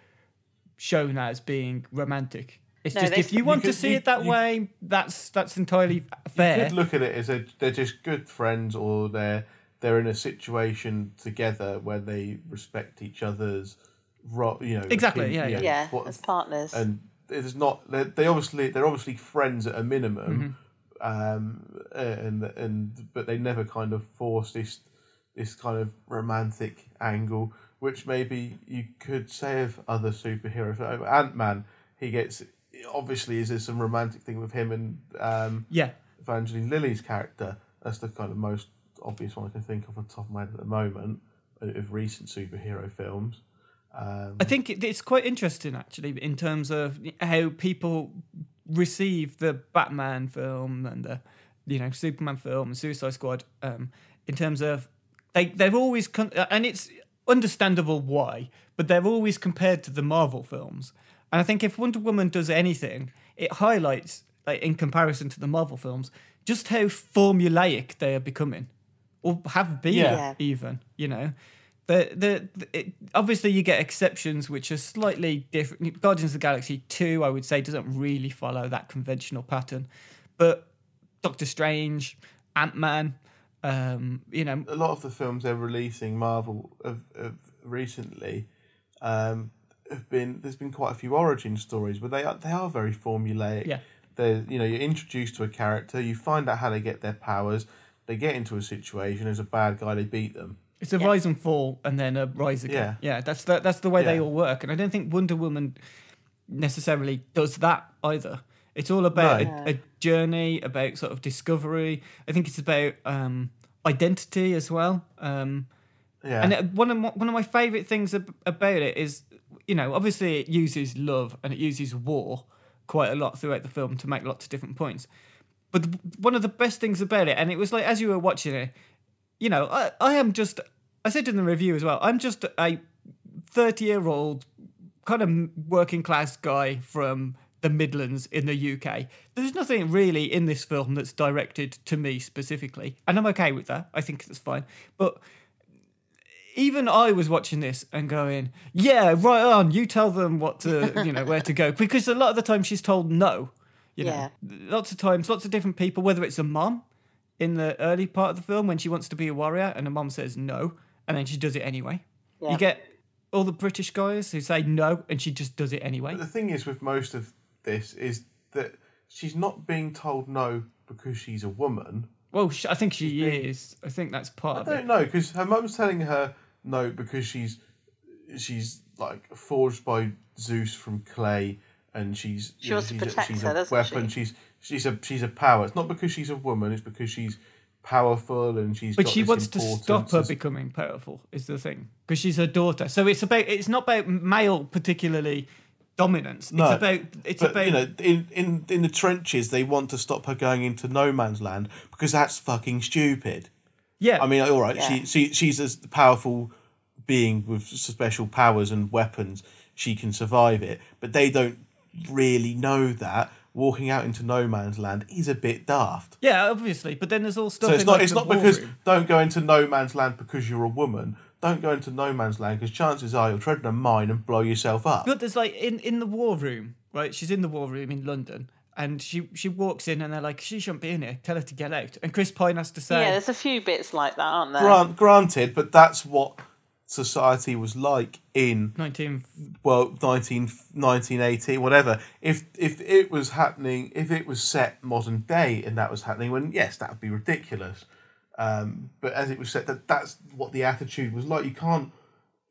S2: shown as being romantic. It's
S3: No,
S2: just if you want
S1: could-
S2: to see
S1: you-
S2: it that
S1: you-
S2: way, that's that's entirely fair.
S1: You could look at it as a, they're just good friends, or they're they're in a situation together where they respect each other's, ro- you know,
S2: Exactly,
S1: opinion-
S2: yeah,
S1: you know,
S3: yeah,
S1: what-
S3: as partners.
S1: and it's not they they obviously they're obviously friends at a minimum,
S2: Mm-hmm.
S1: um, and and but they never kind of force this this kind of romantic angle, which maybe you could say of other superhero films. Ant Man, he gets obviously is there some romantic thing with him and um,
S2: yeah.
S1: Evangeline Lilly's character. That's the kind of most obvious one I can think of on top of my head at the moment of recent superhero films. Um,
S2: I think it's quite interesting actually in terms of how people receive the Batman film and the you know Superman film and Suicide Squad um, in terms of they they've always con- and it's understandable why, but they're always compared to the Marvel films. And I think if Wonder Woman does anything, it highlights like in comparison to the Marvel films just how formulaic they are becoming or have been
S1: Yeah.
S3: Yeah.
S2: even you know the the, it, obviously you get exceptions which are slightly different guardians of the galaxy 2 i would say doesn't really follow that conventional pattern but doctor strange ant-man um you know
S1: a lot of the films they're releasing, Marvel, of, of recently, um, have been there's been quite a few origin stories, but they are they are very formulaic.
S2: Yeah.
S1: They you know you're introduced to a character, you find out how they get their powers, they get into a situation as a bad guy, they beat them.
S2: It's a rise and fall and then a rise again
S1: Yeah.
S2: yeah that's the, that's the way they all work and i don't think wonder woman necessarily does that either it's all about
S1: No.
S2: a, a journey about sort of discovery i think it's about um identity as well um
S1: Yeah.
S2: And uh, one of my, one of my favorite things ab- about it is, you know, obviously it uses love and it uses war quite a lot throughout the film to make lots of different points. But the, one of the best things about it, and it was like as you were watching it, you know, I, I am just, I said in the review as well, I'm just a 30 year old kind of working class guy from the Midlands in the UK. There's nothing really in this film that's directed to me specifically, and I'm okay with that. I think that's fine. But even I was watching this and going, "Yeah, right on. You tell them what to, you know, where to go." Because a lot of the time she's told no. You know, lots of times, lots of different people. Whether it's a mom in the early part of the film when she wants to be a warrior, and her mom says no, and then she does it anyway.
S3: Yeah.
S2: You get all the British guys who say no, and she just does it anyway.
S1: The thing is with most of this is that she's not being told no because she's a woman.
S2: Well, sh- I think she
S1: being-
S2: is. I think that's part
S1: I
S2: of
S1: don't
S2: it.
S1: know because her mum's telling her no because she's she's like forged by Zeus from clay and she's
S3: She
S1: you know,
S3: wants to
S1: she's a,
S3: protect
S1: she's
S3: her,
S1: a
S3: doesn't
S1: weapon.
S3: she?
S1: She's she's a she's a power. It's not because she's a woman. It's because she's powerful and she's.
S2: But
S1: got
S2: she
S1: this
S2: wants to stop her
S1: as-
S2: becoming powerful. Is the thing because she's her daughter. So it's about. It's not about male particularly dominance.
S1: No,
S2: it's about. It's
S1: but
S2: about.
S1: you know, in, in in the trenches, they want to stop her going into no man's land because that's fucking stupid.
S2: yeah.
S1: I mean, all right,
S3: Yeah.
S1: she, she she's a powerful being with special powers and weapons. She can survive it, but they don't really know that walking out into no man's land is a bit daft.
S2: yeah, obviously. But then there's all stuff.
S1: So it's
S2: in,
S1: not
S2: like,
S1: it's not because
S2: room.
S1: don't go into no man's land because you're a woman. Don't go into no man's land because chances are you'll tread in a mine and blow yourself up.
S2: But there's like in in the war room, right? She's in the war room in London. And she she walks in and they're like, she shouldn't be in here. Tell her to get out. And Chris Pine has to say,
S3: Yeah, there's a few bits like that, aren't there?
S1: Grant, granted, but that's what society was like in
S2: 19
S1: well 19, 1980 whatever if if it was happening if it was set modern day and that was happening when yes that would be ridiculous um, but as it was said that that's what the attitude was like you can't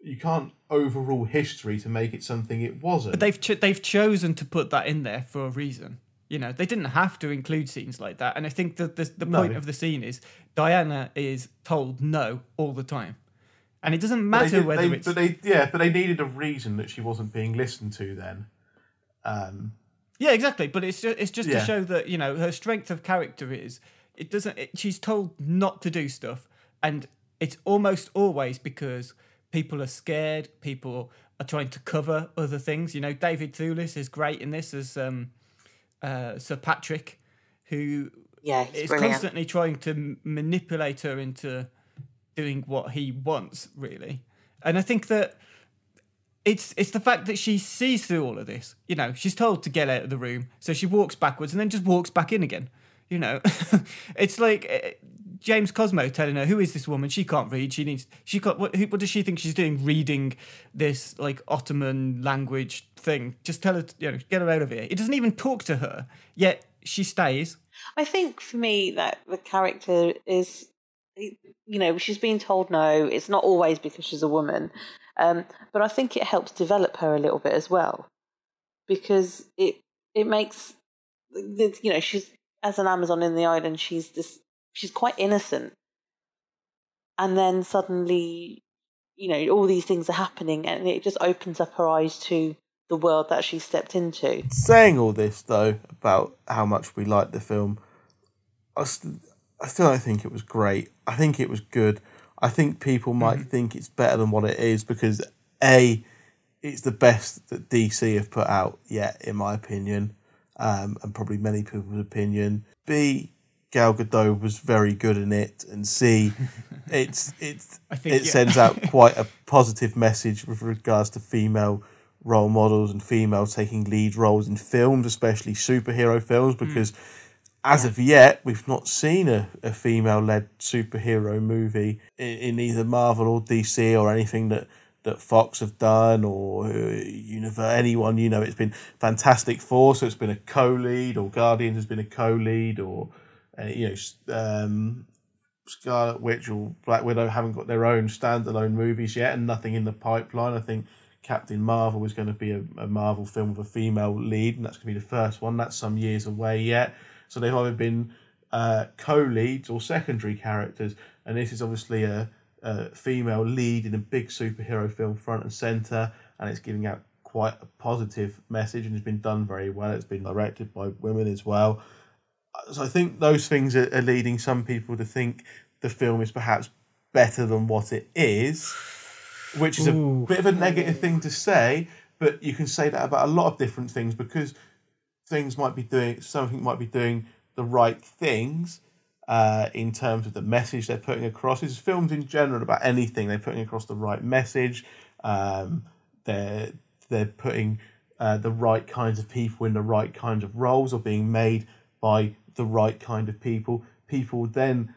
S1: you can't overrule history to make it something it wasn't but
S2: they've cho- they've chosen to put that in there for a reason. You know, they didn't have to include scenes like that. And I think that the the point
S1: No.
S2: of the scene is Diana is told no all the time, and it doesn't
S1: But they
S2: matter
S1: did-
S2: whether
S1: they-
S2: it's
S1: but they yeah but they needed a reason that she wasn't being listened to then um,
S2: yeah exactly. But it's just, it's just
S1: Yeah.
S2: to show that you know her strength of character is it doesn't. It, she's told not to do stuff, and it's almost always because people are scared. People are trying to cover other things. You know, David Thewlis is great in this as um, uh, Sir Patrick, who
S3: Yeah, he's
S2: is
S3: brilliant.
S2: constantly trying to manipulate her into doing what he wants, really. And I think that it's it's the fact that she sees through all of this. You know, she's told to get out of the room, so she walks backwards and then just walks back in again. You know, it's like uh, James Cosmo telling her, "Who is this woman? She can't read. She needs. She got what? Who, what does she think she's doing? Reading this like Ottoman language thing? Just tell her, to, you know, get her out of here." It doesn't even talk to her, yet she stays.
S3: I think for me that the character is, you know, she's being told no. It's not always because she's a woman, um, but I think it helps develop her a little bit as well, because it it makes, you know, she's as an Amazon in the island. She's this. She's quite innocent, and then suddenly, you know, all these things are happening, and it just opens up her eyes to the world that she stepped into.
S1: saying all this though about how much we like the film, I, I still don't think it was great. I think it was good. I think people might think it's better than what it is because a, it's the best that DC have put out yet, in my opinion, um, and probably many people's opinion. B, Gal Gadot was very good in it, and C, it's it's
S2: I think,
S1: it
S2: yeah.
S1: sends out quite a positive message with regards to female role models and females taking lead roles in films, especially superhero films, because as of yet, we've not seen a, a female led superhero movie in, in either Marvel or DC or anything that, that Fox have done or uh, Univer- anyone, you know, it's been Fantastic Four, so it's been a co lead, or Guardians has been a co lead, or, uh, you know, um, Scarlet Witch or Black Widow haven't got their own standalone movies yet, and nothing in the pipeline. I think Captain Marvel is going to be a, a Marvel film with a female lead, and that's going to be the first one. That's some years away yet. So they've either been uh, co-leads or secondary characters, and this is obviously a, a female lead in a big superhero film, front and center, and it's giving out quite a positive message, and it's been done very well. It's been directed by women as well so I think those things are, are leading some people to think the film is perhaps better than what it is, which is
S2: Ooh.
S1: a bit of a negative thing to say. But you can say that about a lot of different things because things might be doing something might be doing the right things uh, in terms of the message they're putting across. It's films in general about anything they're putting across the right message. Um, they're they're putting uh, the right kinds of people in the right kinds of roles or being made by the right kind of people. People then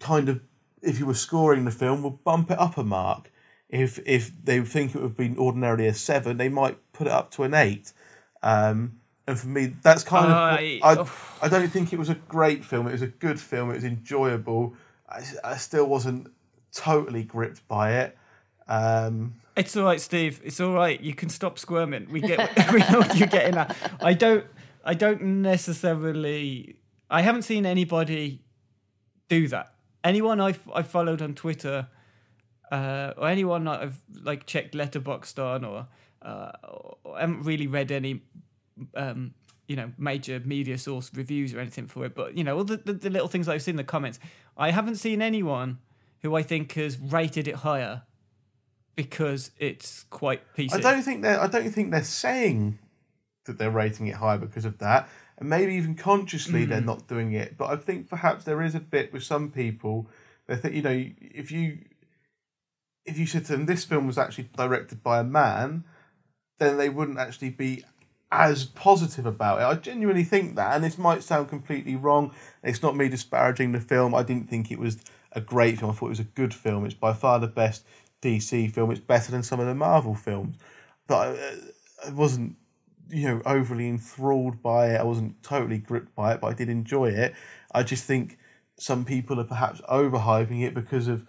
S1: kind of, if you were scoring the film, would bump it up a mark. If if they think it would have been ordinarily a seven, they might put it up to an eight. Um, and for me, that's kind
S2: I-
S1: of. I, I don't think it was a great film. It was a good film. It was enjoyable. I, I still wasn't totally gripped by it. Um,
S2: It's all right, Steve. It's all right. You can stop squirming. We get we know what you're getting at. I don't I don't necessarily I haven't seen anybody do that. Anyone I've I followed on Twitter, uh, or anyone I've like checked Letterboxd on, or, uh, or I haven't really read any, um, you know, major media source reviews or anything for it. But you know, all the, the, the little things I've seen in the comments, I haven't seen anyone who I think has rated it higher because it's quite PC.
S1: I don't think they're. I don't think they're saying that they're rating it high because of that, and maybe even consciously they're not doing it. But I think perhaps there is a bit with some people. They think you know if you if you said to them this film was actually directed by a man, then they wouldn't actually be as positive about it. I genuinely think that, and this might sound completely wrong. It's not me disparaging the film. I didn't think it was a great film. I thought it was a good film. It's by far the best DC film. It's better than some of the Marvel films, but I, I wasn't, you know, overly enthralled by it. I wasn't totally gripped by it, but I did enjoy it. I just think some people are perhaps overhyping it because of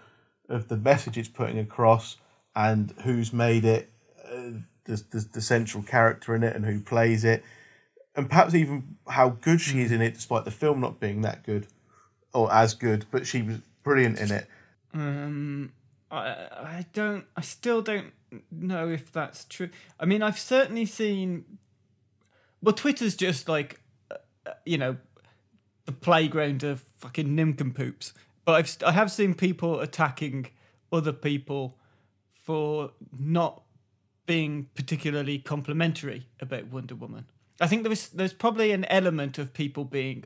S1: of the message it's putting across and who's made it, uh, the, the the central character in it, and who plays it, and perhaps even how good she is in it, despite the film not being that good or as good. But she was brilliant in it.
S2: Um, I, I don't. I still don't know if that's true. I mean, I've certainly seen. Well, Twitter's just like, uh, uh, you know, the playground of fucking nincompoops. But I've I have seen people attacking other people for not being particularly complimentary about Wonder Woman. I think there was there's probably an element of people being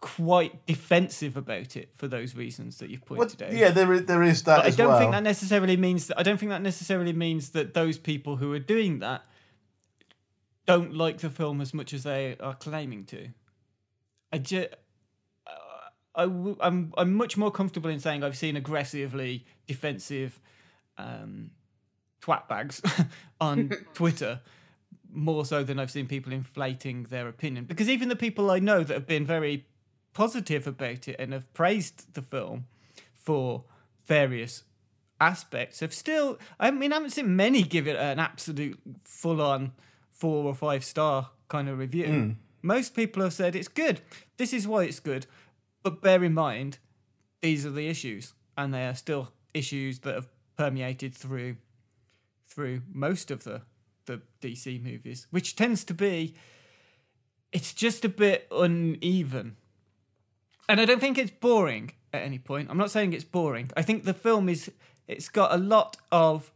S2: quite defensive about it for those reasons that you've
S1: Well,
S2: pointed out.
S1: yeah, there is, there is that
S2: But I don't
S1: well.
S2: think that necessarily means that I don't think that necessarily means that those people who are doing that don't like the film as much as they are claiming to. I just, I w- I'm I'm much more comfortable in saying I've seen aggressively defensive um, twat bags on Twitter more so than I've seen people inflating their opinion. Because even the people I know that have been very positive about it and have praised the film for various aspects have still I mean I haven't seen many give it an absolute full on four or five star kind of review. Hmm. Most people have said it's good. This is why it's good. But bear in mind, these are the issues. And they are still issues that have permeated through through most of the the DC movies, which tends to be it's just a bit uneven. And I don't think it's boring at any point. I'm not saying it's boring. I think the film is it's got a lot of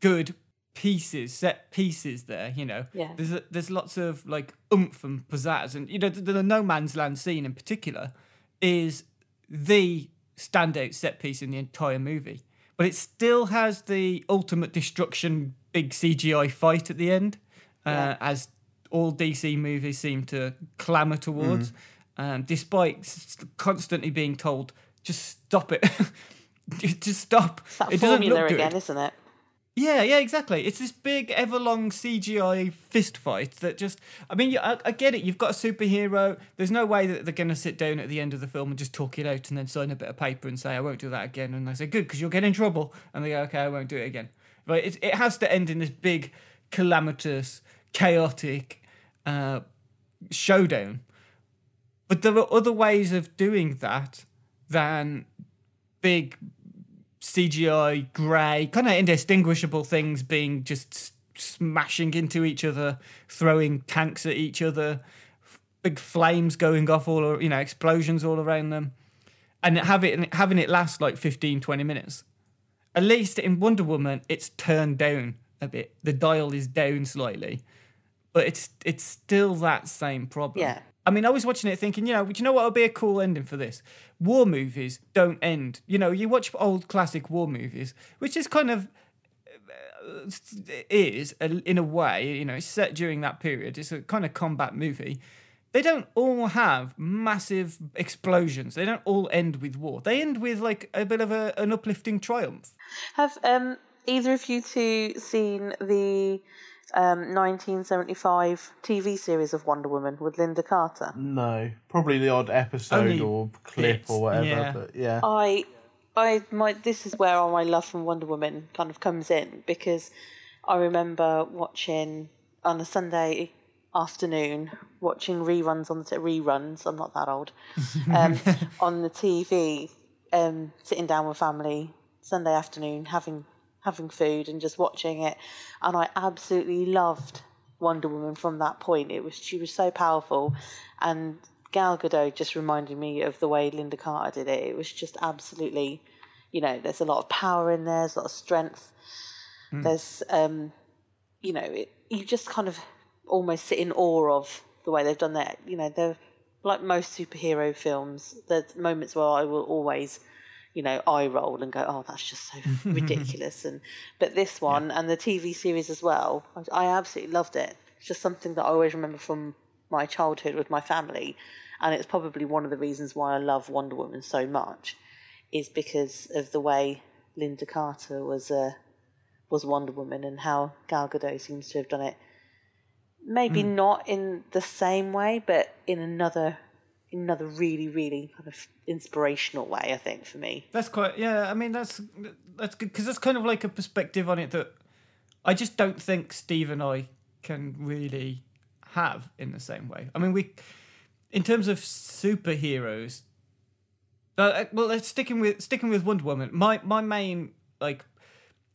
S2: good pieces, set pieces there, you know.
S3: Yeah.
S2: There's a, there's lots of like oomph and pizzazz and you know the, the no man's land scene in particular is the standout set piece in the entire movie. But it still has the ultimate destruction big CGI fight at the end, uh, as all DC movies seem to clamour towards, um, despite constantly being told, just stop it. just stop.
S3: It's that
S2: it doesn't
S3: formula
S2: look good.
S3: again, isn't it?
S2: Yeah, yeah, exactly. It's this big, ever-long CGI fist fight that just—I mean, I, I get it. You've got a superhero. There's no way that they're going to sit down at the end of the film and just talk it out and then sign a bit of paper and say, "I won't do that again." And I say, "Good, because you'll get in trouble." And they go, "Okay, I won't do it again." But It, it has to end in this big, calamitous, chaotic uh, showdown. But there are other ways of doing that than big CGI grey, kind of indistinguishable things being just smashing into each other, throwing tanks at each other, big flames going off all, you know, explosions all around them, and have it having it last like 15, 20 minutes. At least in Wonder Woman, it's turned down a bit. The dial is down slightly, but it's it's still that same problem.
S3: Yeah.
S2: I mean, I was watching it thinking, you know, do you know what would be a cool ending for this? War movies don't end. You know, you watch old classic war movies, which is kind of uh, is a- in a way, you know, it's set during that period. It's a kind of combat movie. They don't all have massive explosions. They don't all end with war. They end with like a bit of a, an uplifting triumph.
S3: Have um, either of you two seen the um, 1975 TV series of Wonder Woman with Lynda Carter?
S1: No, probably the odd episode
S2: Only
S1: or clip
S2: bits,
S1: or whatever.
S2: yeah.
S1: But yeah,
S3: I, I, my, this is where all my love from Wonder Woman kind of comes in because I remember watching on a Sunday afternoon, watching reruns on the t- reruns. I'm not that old. Um, on the TV, um, sitting down with family Sunday afternoon, having having food and just watching it, and I absolutely loved Wonder Woman from that point. It was she was so powerful, and Gal Gadot just reminded me of the way Lynda Carter did it. It was just absolutely, you know, there's a lot of power in there, there's a lot of strength. There's, um, you know, it, you just kind of almost sit in awe of the way they've done that. You know, they're like most superhero films. There's moments where I will always, you know, eye roll and go, "Oh, that's just so ridiculous." And but this one and the TV series as well, I, I absolutely loved it. It's just something that I always remember from my childhood with my family, and it's probably one of the reasons why I love Wonder Woman so much, is because of the way Lynda Carter was uh, was Wonder Woman and how Gal Gadot seems to have done it. Maybe not in the same way, but in another, another really, really kind of inspirational way. I think for me.
S2: That's quite yeah. I mean, that's that's good because that's kind of like a perspective on it that I just don't think Steve and I can really have in the same way. I mean, we in terms of superheroes. Uh, well, let's sticking with sticking with Wonder Woman. My my main like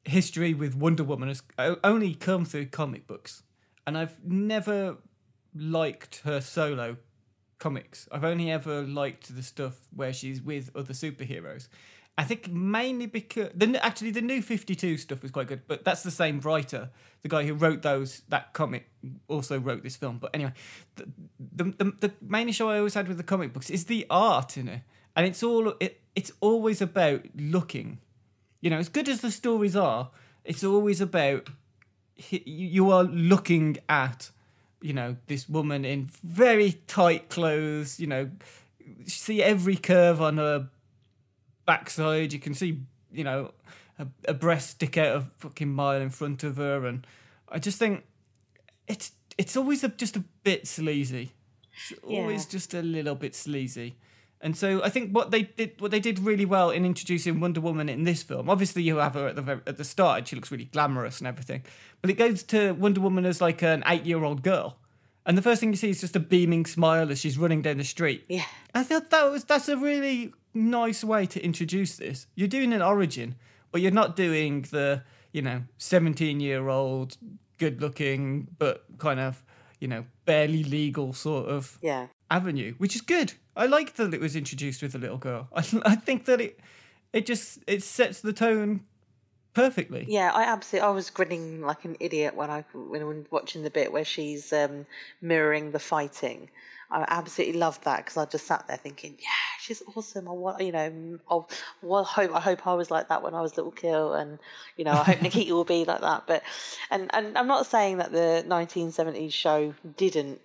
S2: history with Wonder Woman has only come through comic books, and I've never liked her solo comics. I've only ever liked the stuff where she's with other superheroes. I think mainly because the actually the new Fifty Two stuff was quite good, but that's the same writer, the guy who wrote those that comic, also wrote this film. But anyway, the the, the, the main issue I always had with the comic books is the art in it, and it's all it, it's always about looking. You know, as good as the stories are, it's always about you are looking at you know this woman in very tight clothes you know see every curve on her backside. You can see you know a, a breast stick out a fucking mile in front of her. And i just think it's it's always a, just a bit sleazy. It's always
S3: Yeah.
S2: just a little bit sleazy and so I think what they did, what they did really well in introducing Wonder Woman in this film. Obviously, you have her at the at the start, and she looks really glamorous and everything. But it goes to Wonder Woman as like an eight-year-old girl, and the first thing you see is just a beaming smile as she's running down the street.
S3: Yeah.
S2: I thought that was that's a really nice way to introduce this. You're doing an origin, but you're not doing the you know 17 year old good looking but kind of you know barely legal sort of
S3: Yeah.
S2: Avenue, which is good. I like that it was introduced with a little girl. I, I think that it it just it sets the tone perfectly.
S3: Yeah, I absolutely. I was grinning like an idiot when I when I was watching the bit where she's um, mirroring the fighting. I absolutely loved that because I just sat there thinking, yeah, she's awesome. I want, you know, I hope I hope I was like that when I was little Kill, and you know, I hope Nikita will be like that. But and and I'm not saying that the 1970s show didn't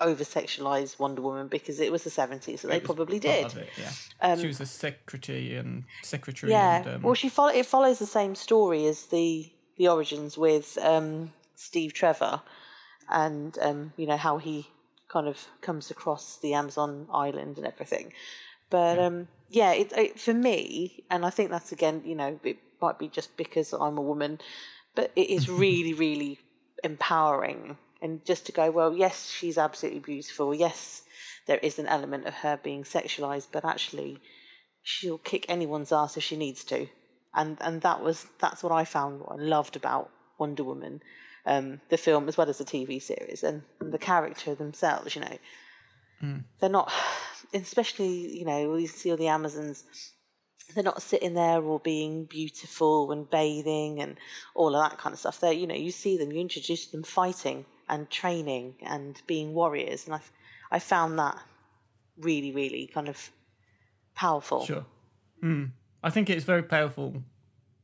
S3: over sexualize Wonder Woman because it was the 70s, so they probably did.
S2: it, yeah. she was a secretary and secretary.
S3: Yeah.
S2: And, um,
S3: well, she follow it follows the same story as the the origins with um, Steve Trevor, and um, you know how he kind of comes across the Amazon island and everything. But um, yeah, it, it, for me, and I think that's again, you know, it might be just because I'm a woman, but it is really, really empowering. And just to go, well, yes, she's absolutely beautiful. Yes, there is an element of her being sexualized, but actually, she'll kick anyone's ass if she needs to. And and that was that's what I found what I loved about Wonder Woman, um, the film as well as the TV series and, and the character themselves. You know, they're not, especially you know you see all the Amazons. They're not sitting there all being beautiful and bathing and all of that kind of stuff. They, you know, you see them, you introduce them fighting and training and being warriors, and I I found that really really kind of powerful.
S2: Sure. Mm. I think it's very powerful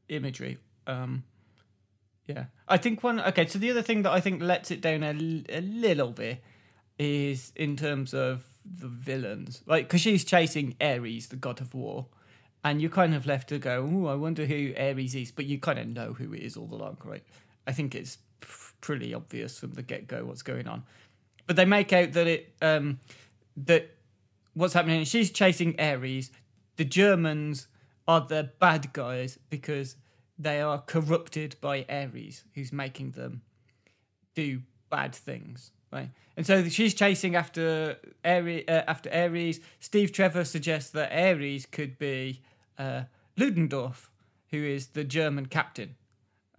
S2: imagery. Um, yeah. I think one. Okay, so the other thing that I think lets it down a, a little bit is in terms of the villains. Like, because she's chasing Ares, the god of war. And you're kind of left to go, oh, I wonder who Ares is. But you kind of know who it is all along, right? I think it's pretty obvious from the get go what's going on. But they make out that it. Um, that what's happening is she's chasing Ares. The Germans are the bad guys because they are corrupted by Ares, who's making them do bad things, right? And so she's chasing after Ares. Uh, after Ares, Steve Trevor suggests that Ares could be uh, Ludendorff, who is the German captain,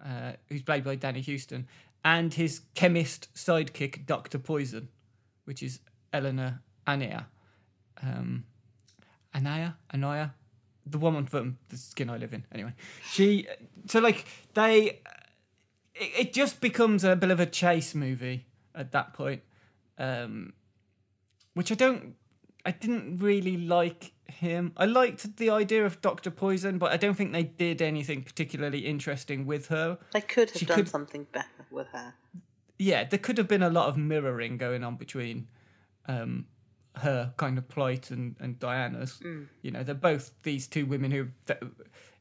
S2: uh, who's played by Danny Huston, and his chemist sidekick, Doctor Poison, which is Eleanor Anaya. Um, Anaya, Anaya, the woman from the skin I live in. Anyway, she. So like they, it, it just becomes a bit of a chase movie at that point, um, which I don't. I didn't really like him. I liked the idea of Doctor Poison, but I don't think they did anything particularly interesting with her.
S3: They could have
S2: She
S3: done
S2: could-
S3: something better with her.
S2: yeah, there could have been a lot of mirroring going on between um, her kind of plight and, and Diana's. You know, they're both these two women who,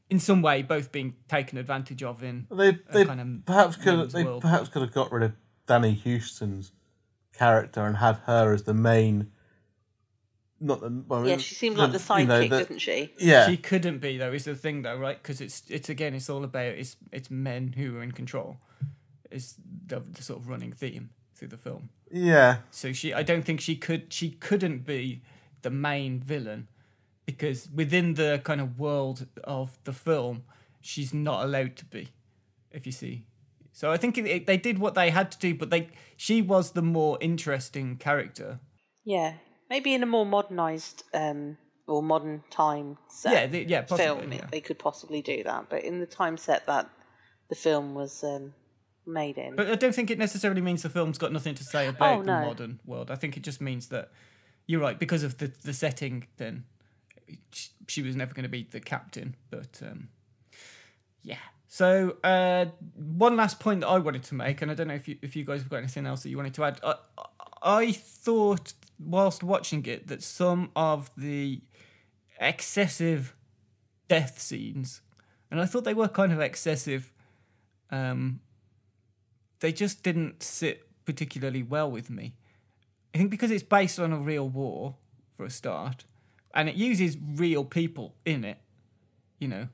S2: in some way, both being taken advantage of in.
S1: They they
S2: kind of
S1: perhaps could
S2: men's
S1: they
S2: world.
S1: perhaps could have got rid of Danny Huston's character and had her as the main. Not the well,
S3: Yeah, she seemed like the sidekick,
S1: you know, the-
S3: didn't she?
S1: Yeah,
S2: She couldn't be though. Is the thing though, right? Because it's it's again, it's all about it's it's men who are in control. It's the, the sort of running theme through the film.
S1: yeah.
S2: So she, I don't think she could, she couldn't be the main villain because within the kind of world of the film, she's not allowed to be. If you see, so I think it, it- they did what they had to do, but they, she was the more interesting character.
S3: Yeah, maybe in a more modernised um, or modern time set
S2: Yeah, the- yeah, possibly,
S3: film,
S2: yeah.
S3: they could possibly do that. But in the time set that the film was um, made in,
S2: But I don't think it necessarily means the film's got nothing to say about
S3: Oh,
S2: the modern world. I think it just means that you're right because of the the setting. Then she, she was never going to be the captain. But um, yeah. So uh, one last point that I wanted to make, and I don't know if you if you guys have got anything else that you wanted to add. I, I thought whilst watching it that some of the excessive death scenes, and I thought they were kind of excessive. Um, they just didn't sit particularly well with me. I think because it's based on a real war for a start, and it uses real people in it. You know,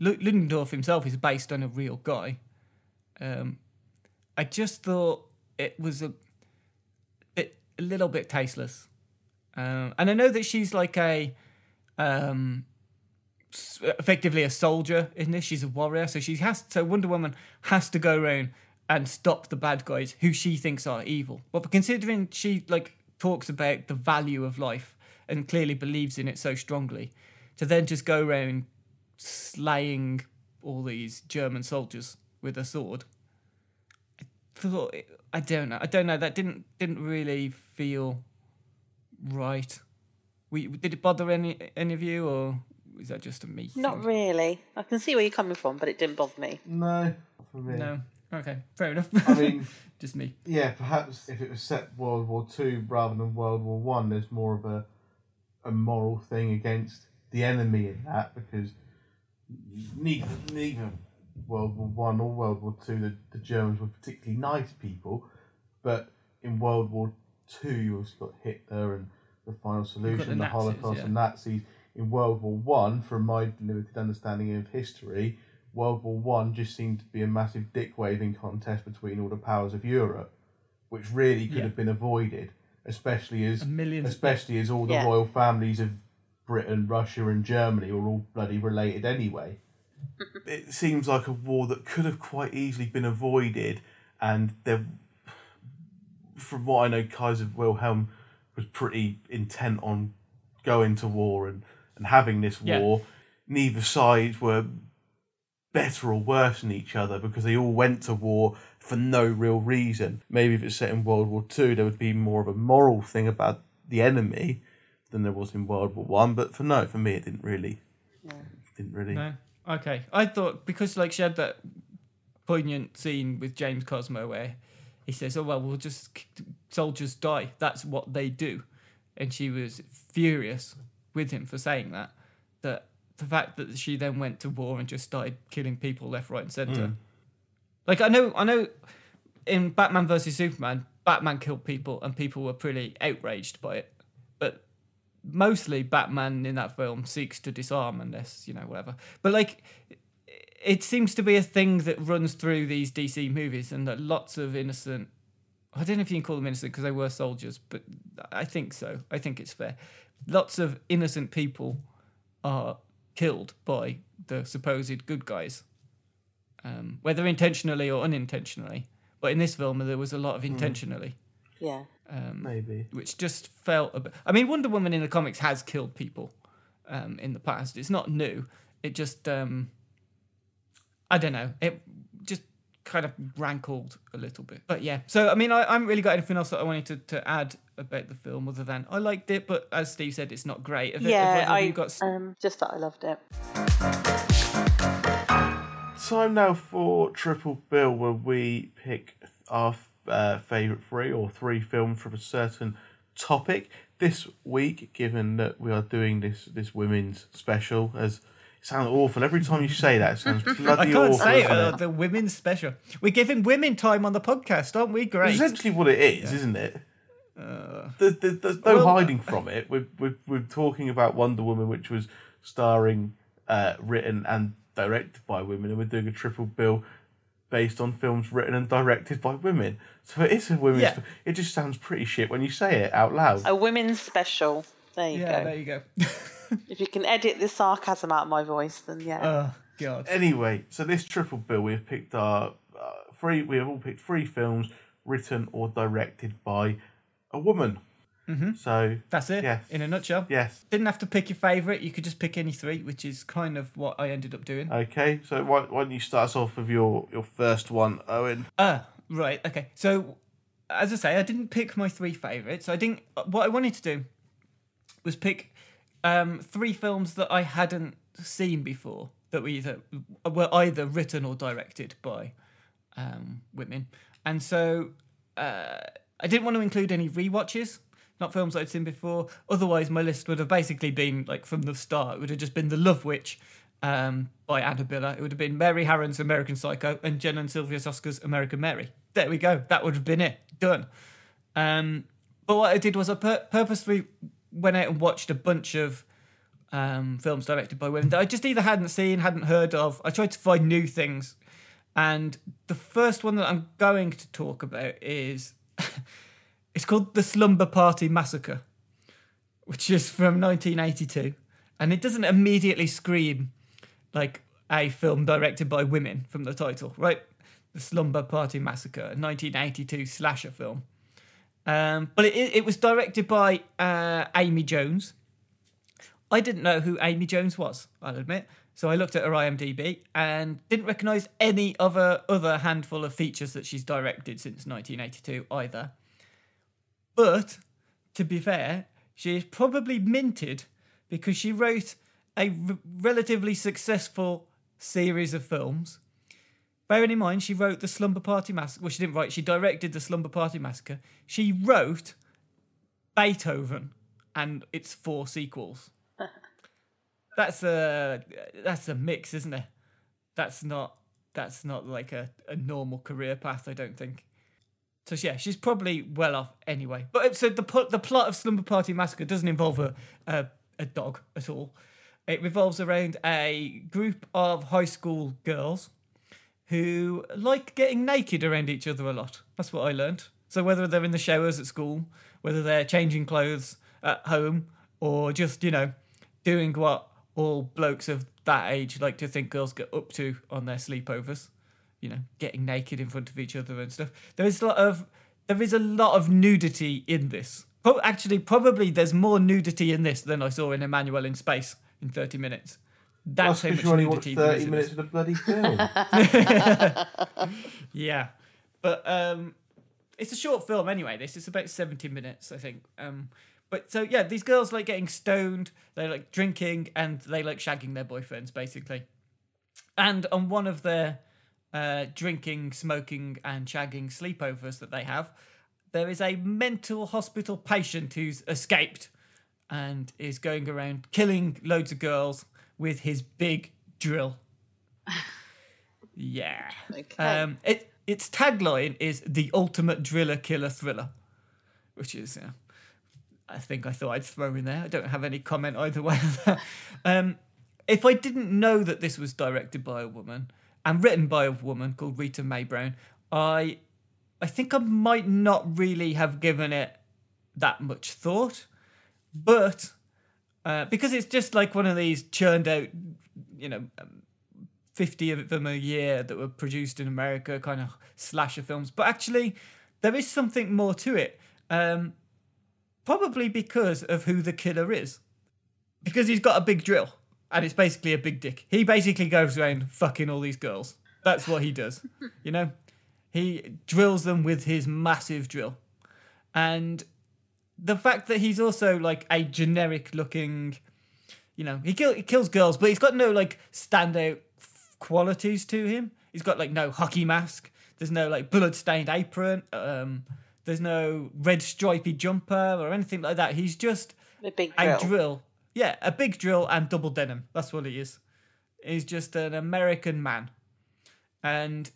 S2: Lu- Ludendorff himself is based on a real guy. Um, I just thought it was a bit, a little bit tasteless. Um, and I know that she's like a, um, effectively a soldier in this. She's a warrior, so she has. So Wonder Woman has to go around and stop the bad guys who she thinks are evil. But considering she like talks about the value of life and clearly believes in it so strongly, to then just go around slaying all these German soldiers with a sword. I thought I don't know. I don't know. That didn't didn't really feel right. We did it bother any any of you, or is that just a me?
S3: not
S2: thing?
S3: really. I can see where you're coming from, but it didn't bother me.
S1: No, not for me.
S2: No. Okay, fair enough.
S1: I mean,
S2: just me.
S1: yeah, perhaps if it was set World War Two rather than World War One, there's more of a a moral thing against the enemy in that because neither neither World War One or World War Two the, the Germans were particularly nice people, but in World War Two you also got Hitler and the final solution, the,
S2: Nazis,
S1: Holocaust
S2: yeah.
S1: and Nazis. In World War One, from my limited understanding of history, World War One just seemed to be a massive dick waving contest between all the powers of Europe, which really could
S2: Yeah.
S1: have been avoided, especially as especially as all the
S3: Yeah.
S1: royal families of Britain, Russia, and Germany were all bloody related anyway. it seems like a war that could have quite easily been avoided, and there, from what I know, Kaiser Wilhelm was pretty intent on going to war and, and having this
S2: Yeah.
S1: war. Neither side were better or worse than each other because they all went to war for no real reason. Maybe if it's set in World War Two, there would be more of a moral thing about the enemy than there was in World War One. But for no, for me, it didn't really. Didn't really.
S2: No. Okay. I thought because like she had that poignant scene with James Cosmo where he says, "Oh well, we'll just soldiers die. That's what they do," and she was furious with him for saying that. That the fact that she then went to war and just started killing people left, right, and center. Hmm. Like I know, I know, in Batman versus Superman, Batman killed people and people were pretty outraged by it, but mostly Batman in that film seeks to disarm unless you know whatever. But like, it seems to be a thing that runs through these DC movies, and that lots of innocent. I don't know if you can call them innocent because they were soldiers, but I think so. I think it's fair. Lots of innocent people are killed by the supposed good guys, um, whether intentionally or unintentionally. But in this film, there was a lot of intentionally
S3: Yeah.
S1: Maybe.
S2: which just felt a bit. I mean, Wonder Woman in the comics has killed people um, in the past. It's not new. It just, um, I don't know. It just kind of rankled a little bit. But yeah. So I mean, I, I haven't really got anything else that I wanted to, to add about the film other than I liked it, but as Steve said, it's not great. Have,
S3: Yeah,
S2: have
S3: I
S2: you got
S3: um, just that I loved it.
S1: Time now for Triple Bill, where we pick our uh, favourite three or three films from a certain topic. This week, given that we are doing this this women's special, as it sounds awful every time you say that, it sounds bloody awful.
S2: I can't
S1: awful.
S2: say it.
S1: doesn't
S2: Uh,
S1: it?
S2: the women's special. We're giving women time on the podcast, aren't we?
S1: It's
S2: Great.
S1: essentially what it is, isn't it? There- there- there's no
S2: well-
S1: hiding from it. We're, we're, we're talking about Wonder Woman, which was starring, uh, written, and directed by women, and we're doing a triple bill based on films written and directed by women. So it is a women's.
S2: Yeah.
S1: It just sounds pretty shit when you say it out loud.
S3: A women's special. There you
S2: Yeah,
S3: go.
S2: there you go.
S3: If you can edit the sarcasm out of my voice, then yeah.
S2: oh God.
S1: Anyway, so this triple bill, we have picked our uh, three. We have all picked three films written or directed by a woman. Mm-hmm. So
S2: That's it.
S1: Yes.
S2: In a nutshell.
S1: yes,
S2: Didn't have to pick your favourite. You could just pick any three, which is kind of what I ended up doing.
S1: Okay, so why, why don't you start us off with your, your first one, Owen?
S2: Ah, right. Okay. So, as I say, I didn't pick my three favourites. I didn't. What I wanted to do was pick um, three films that I hadn't seen before that were either were either written or directed by um, women, and so uh, I didn't want to include any rewatches. Not films I'd seen before. Otherwise, my list would have basically been like from the start. It would have just been The Love Witch um, by Anna Biller. It would have been Mary Harron's American Psycho and Jen and Sylvia Soska's American Mary. There we go. That would have been it. Done. Um, but what I did was I pur- purposely went out and watched a bunch of um, films directed by women that I just either hadn't seen, hadn't heard of. I tried to find new things. And the first one that I'm going to talk about is it's called The Slumber Party Massacre, which is from 1982. And it doesn't immediately scream like a film directed by women from the title, right? The Slumber Party Massacre, a 1982 slasher film. Um, but it, it was directed by uh, Amy Jones. I didn't know who Amy Jones was, I'll admit. So I looked at her IMDb and didn't recognise any other other handful of features that she's directed since 1982 either. But to be fair, she is probably minted because she wrote a r- relatively successful series of films. Bearing in mind, she wrote the Slumber Party Massacre. Well, she didn't write. She directed the Slumber Party Massacre. She wrote Beethoven and its four sequels. that's a that's a mix, isn't it? That's not that's not like a, a normal career path. I don't think. So yeah, she's probably well off anyway. But uh, so the the plot of Slumber Party Massacre doesn't involve a, a a dog at all. It revolves around a group of high school girls who like getting naked around each other a lot. That's what I learned. So whether they're in the showers at school, whether they're changing clothes at home, or just you know doing what all blokes of that age like to think girls get up to on their sleepovers you know, getting naked in front of each other and stuff. There is a lot of there is a lot of nudity in this. Actually, probably there's more nudity in this than I saw in Emmanuelle in Space in 30 minutes. That's
S1: That's
S2: how much
S1: you only watched thirty
S2: there is in
S1: minutes of the bloody film.
S2: Yeah, but um, it's a short film anyway. This is about seventy minutes, I think. Um, but so yeah, these girls like getting stoned, they like drinking, and they like shagging their boyfriends basically. And on one of their uh, drinking, smoking, and shagging sleepovers that they have, there is a mental hospital patient who's escaped and is going around killing loads of girls with his big drill. yeah.
S3: Okay.
S2: Um, it its tagline is the ultimate driller killer thriller, which is, uh, I think I thought I'd throw in there. I don't have any comment either way. um, if I didn't know that this was directed by a woman and written by a woman called Rita Mae Brown, I, I think I might not really have given it that much thought, but uh, because it's just like one of these churned out, you know, 50 of them a year that were produced in America, kind of slasher films. But actually, there is something more to it. Um, probably because of who the killer is. Because he's got a big drill, and it's basically a big dick. He basically goes around fucking all these girls. That's what he does. you know? He drills them with his massive drill. And the fact that he's also like a generic looking you know, he, kill, he kills girls, but he's got no like standout f- qualities to him. He's got like no hockey mask. There's no like blood stained apron. Um, there's no red stripy jumper or anything like that. He's just
S3: a big
S2: a
S3: drill.
S2: drill. Yeah, a big drill and double denim. That's what he is. He's just an American man. And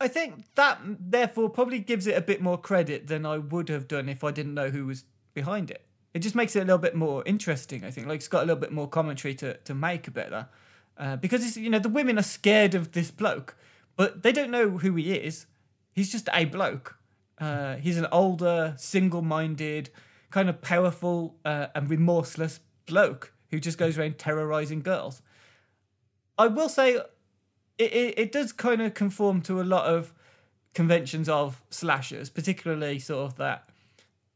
S2: I think that therefore probably gives it a bit more credit than I would have done if I didn't know who was behind it. It just makes it a little bit more interesting, I think. Like it's got a little bit more commentary to, to make about that. Uh, because it's, you know, the women are scared of this bloke, but they don't know who he is. He's just a bloke. Uh, he's an older, single minded, kind of powerful uh, and remorseless bloke who just goes around terrorizing girls. I will say it, it, it does kind of conform to a lot of conventions of slashers, particularly sort of that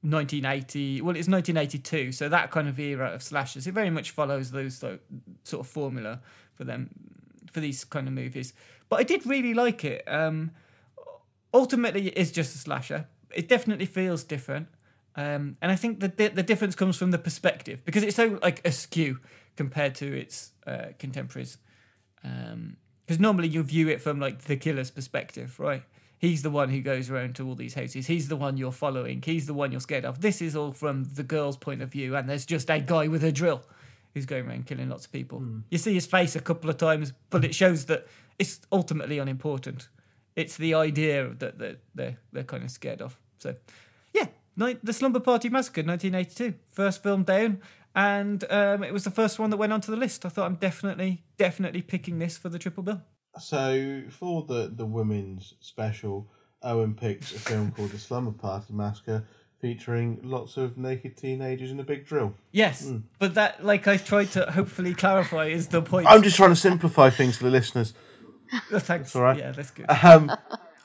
S2: 1980. Well, it's 1982, so that kind of era of slashers. It very much follows those so, sort of formula for them for these kind of movies. But I did really like it. Um, ultimately, it is just a slasher. It definitely feels different. Um, and I think the the difference comes from the perspective because it's so like askew compared to its uh, contemporaries. um Because normally you view it from like the killer's perspective, right? He's the one who goes around to all these houses. He's the one you're following. He's the one you're scared of. This is all from the girl's point of view, and there's just a guy with a drill who's going around killing lots of people. You see his face a couple of times, but it shows that it's ultimately unimportant. It's the idea that they're, they're, they're kind of scared of. So, yeah, Night, The Slumber Party Massacre, 1982. First film down, and um, it was the first one that went onto the list. I thought I'm definitely, definitely picking this for the triple bill.
S1: So for the the women's special, Owen picks a film called The Slumber Party Massacre, featuring lots of naked teenagers in a big drill.
S2: Yes, but that, like I tried to hopefully clarify, is the point.
S1: I'm just trying to simplify things for the listeners.
S2: Thanks.
S1: all right.
S2: Yeah, that's good.
S1: Um,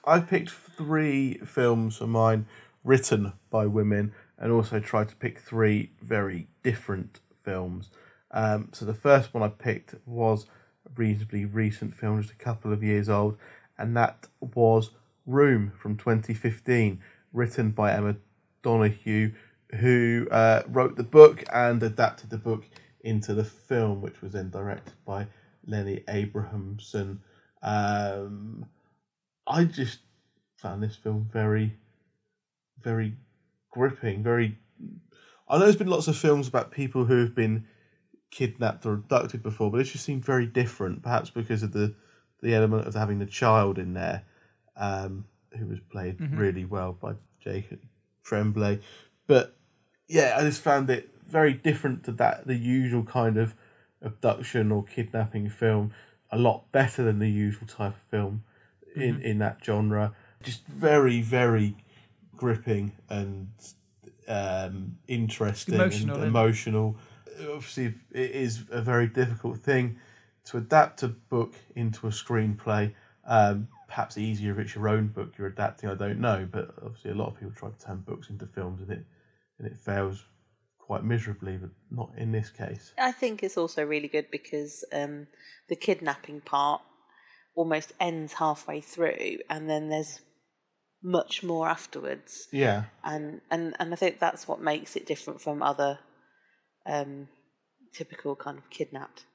S1: I picked three films of mine written by women, and also tried to pick three very different films. Um, so the first one I picked was reasonably recent film, just a couple of years old, and that was Room from 2015, written by Emma Donoghue, who uh, wrote the book and adapted the book into the film, which was then directed by Lenny Abrahamson. Um, I just found this film very, very gripping. Very. I know there's been lots of films about people who have been kidnapped or abducted before, but it just seemed very different. Perhaps because of the the element of having the child in there, um, who was played really well by Jacob Tremblay. But yeah, I just found it very different to that the usual kind of abduction or kidnapping film. A lot better than the usual type of film in in that genre. Just very very gripping and um, interesting
S2: Emotional,
S1: and
S2: it?
S1: Obviously, it is a very difficult thing to adapt a book into a screenplay. Um, perhaps easier if it's your own book you're adapting. I don't know, but obviously a lot of people try to turn books into films and it and it fails quite miserably, but not in this case.
S3: I think it's also really good because um, the kidnapping part almost ends halfway through, and then there's much more afterwards.
S1: Yeah,
S3: and and and I think that's what makes it different from other um, typical kind of kidnapped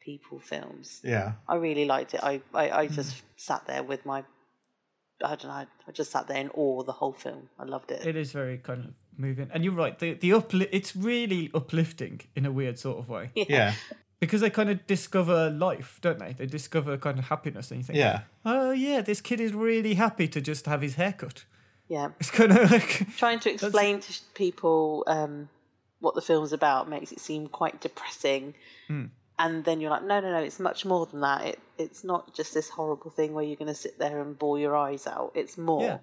S3: people films.
S1: yeah,
S3: I really liked it. I I, I just sat there with my I don't know. I just sat there in awe the whole film. I loved it.
S2: It is very kind of moving, and you're right. The the upli- it's really uplifting in a weird sort of way
S1: yeah,
S2: because they kind of discover life, don't they? They discover kind of happiness, and you think,
S1: yeah,
S2: oh yeah, this kid is really happy to just have his hair cut.
S3: yeah,
S2: It's kind of like
S3: trying to explain to people um, what the film's about makes it seem quite depressing. And then you're like, no, no, no, it's much more than that. It, it's not just this horrible thing where you're going to sit there and bore your eyes out. It's more.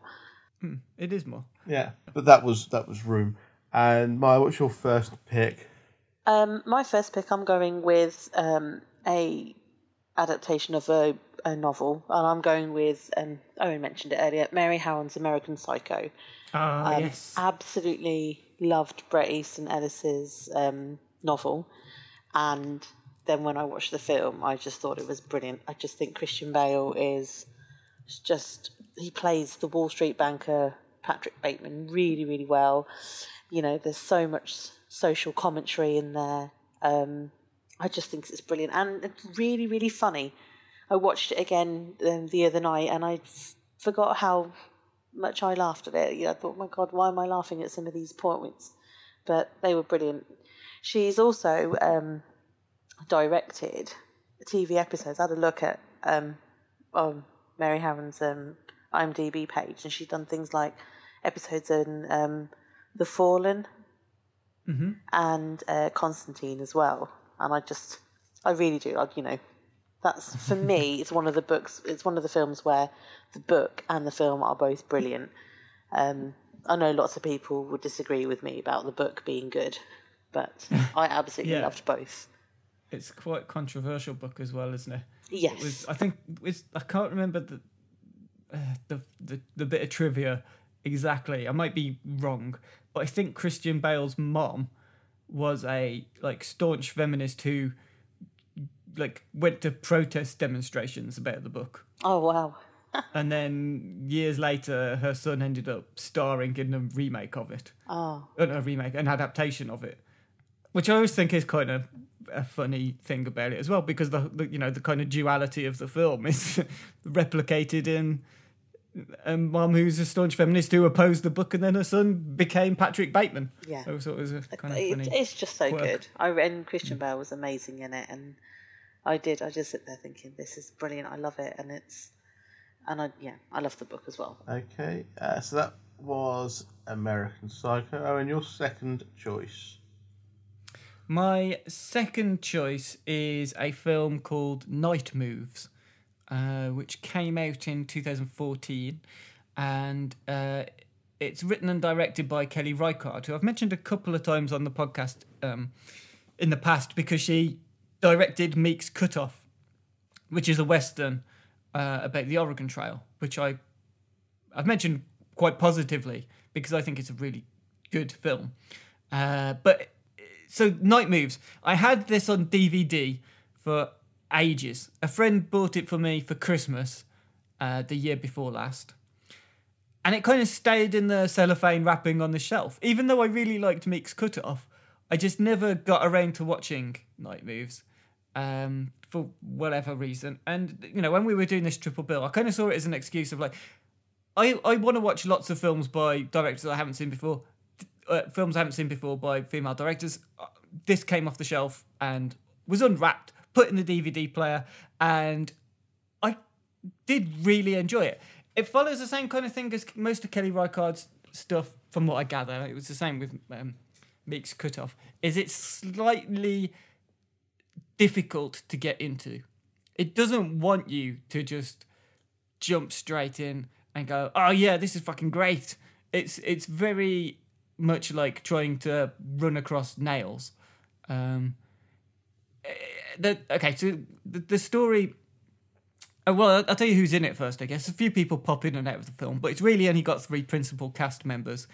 S2: Yeah. it is more.
S1: yeah. But that was that was Room. And Maya, what's your first pick?
S3: Um, my first pick, I'm going with um, a adaptation of a, a novel, and I'm going with um, Owen mentioned it earlier, Mary Harron's American Psycho.
S2: Ah,
S3: Um,
S2: yes.
S3: Absolutely loved Bret Easton Ellis's um, novel, and then when I watched the film, I just thought it was brilliant. I just think Christian Bale is just he plays the Wall Street banker Patrick Bateman really, really well. You know, there's so much social commentary in there. Um, I just think it's brilliant and it's really, really funny. I watched it again um, the other night and I forgot how much I laughed at it. You know, I thought, my God, why am I laughing at some of these points? But they were brilliant. She's also um, directed TV episodes. I had a look at um, on Mary Harron's um, IMDb page, and she's done things like episodes in um, The Fallen and uh, Constantine as well. And I just, I really do. Like, you know, that's for me. It's one of the books. It's one of the films where the book and the film are both brilliant. Um, I know lots of people would disagree with me about the book being good, but I absolutely
S2: Yeah.
S3: loved both.
S2: It's quite a controversial book as well, isn't it?
S3: Yes.
S2: It was, I think it's, I can't remember the, uh, the the the bit of trivia exactly. I might be wrong, but I think Christian Bale's mom was a like staunch feminist who like went to protest demonstrations about the book.
S3: oh wow.
S2: And then years later, her son ended up starring in a remake of it.
S3: Oh.
S2: Uh, a remake, an adaptation of it, which I always think is kind of a funny thing about it as well, because the, the you know the kind of duality of the film is replicated in a mum who's a staunch feminist who opposed the book, and then her son became Patrick Bateman.
S3: Yeah.
S2: so, it was a kind of
S3: It-
S2: funny.
S3: it's just so
S2: quirk.
S3: good. I and Christian Bale was amazing in it, and I did. I just sit there thinking, this is brilliant. I love it, and it's and I yeah, I love the book as well.
S1: Okay, uh, so that was American Psycho. Oh, and your second choice.
S2: My second choice is a film called Night Moves, uh, which came out in 2014, and uh, it's written and directed by Kelly Reichardt, who I've mentioned a couple of times on the podcast um, in the past because she directed Meek's Cutoff, which is a western uh, about the Oregon Trail, which I I've mentioned quite positively because I think it's a really good film. Uh, but so Night Moves, I had this on DVD for ages. A friend bought it for me for Christmas uh, the year before last. And it kind of stayed in the cellophane wrapping on the shelf. Even though I really liked Meek's Cutoff, I just never got around to watching Night Moves um, for whatever reason. And, you know, when we were doing this triple bill, I kind of saw it as an excuse of like, I, I want to watch lots of films by directors I haven't seen before, uh, films I haven't seen before by female directors. Uh, This came off the shelf and was unwrapped, put in the DVD player, and I did really enjoy it. It follows the same kind of thing as most of Kelly Reichardt's stuff, from what I gather. It was the same with um, Meek's Cutoff. Is it's slightly difficult to get into. It doesn't want you to just jump straight in and go, "Oh yeah, this is fucking great." It's it's very much like trying to run across nails. Um, eh, the, okay, so the, the story. Uh, well, I'll- I'll tell you who's in it first. I guess a few people pop in and out of the film, but it's really only got three principal cast members.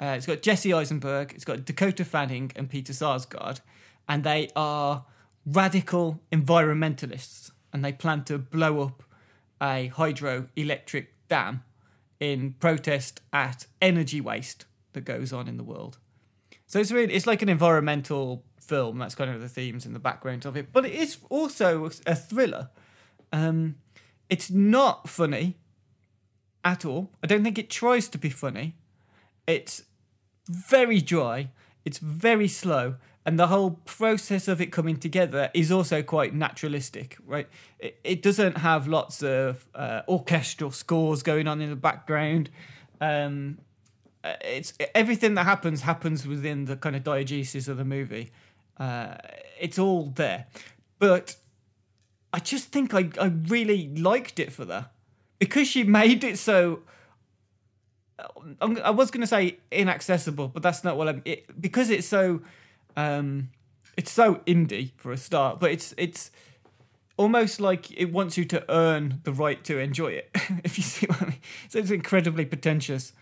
S2: Uh, it's got Jesse Eisenberg, it's got Dakota Fanning and Peter Sarsgaard, and they are radical environmentalists, and they plan to blow up a hydroelectric dam in protest at energy waste that goes on in the world. So it's really it's like an environmental film. That's kind of the themes in the background of it, but it is also a thriller. Um, it's not funny at all. I don't think it tries to be funny. It's very dry. It's very slow, and the whole process of it coming together is also quite naturalistic, right? It, it doesn't have lots of uh, orchestral scores going on in the background. Um, uh, it's everything that happens happens within the kind of diegesis of the movie. Uh, it's all there, but I just think I I really liked it for that because she made it so. I'm- I was going to say inaccessible, but that's not what I'm. It, because it's so, um, it's so indie for a start, but it's it's almost like it wants you to earn the right to enjoy it. if you see what I mean, so it's incredibly pretentious.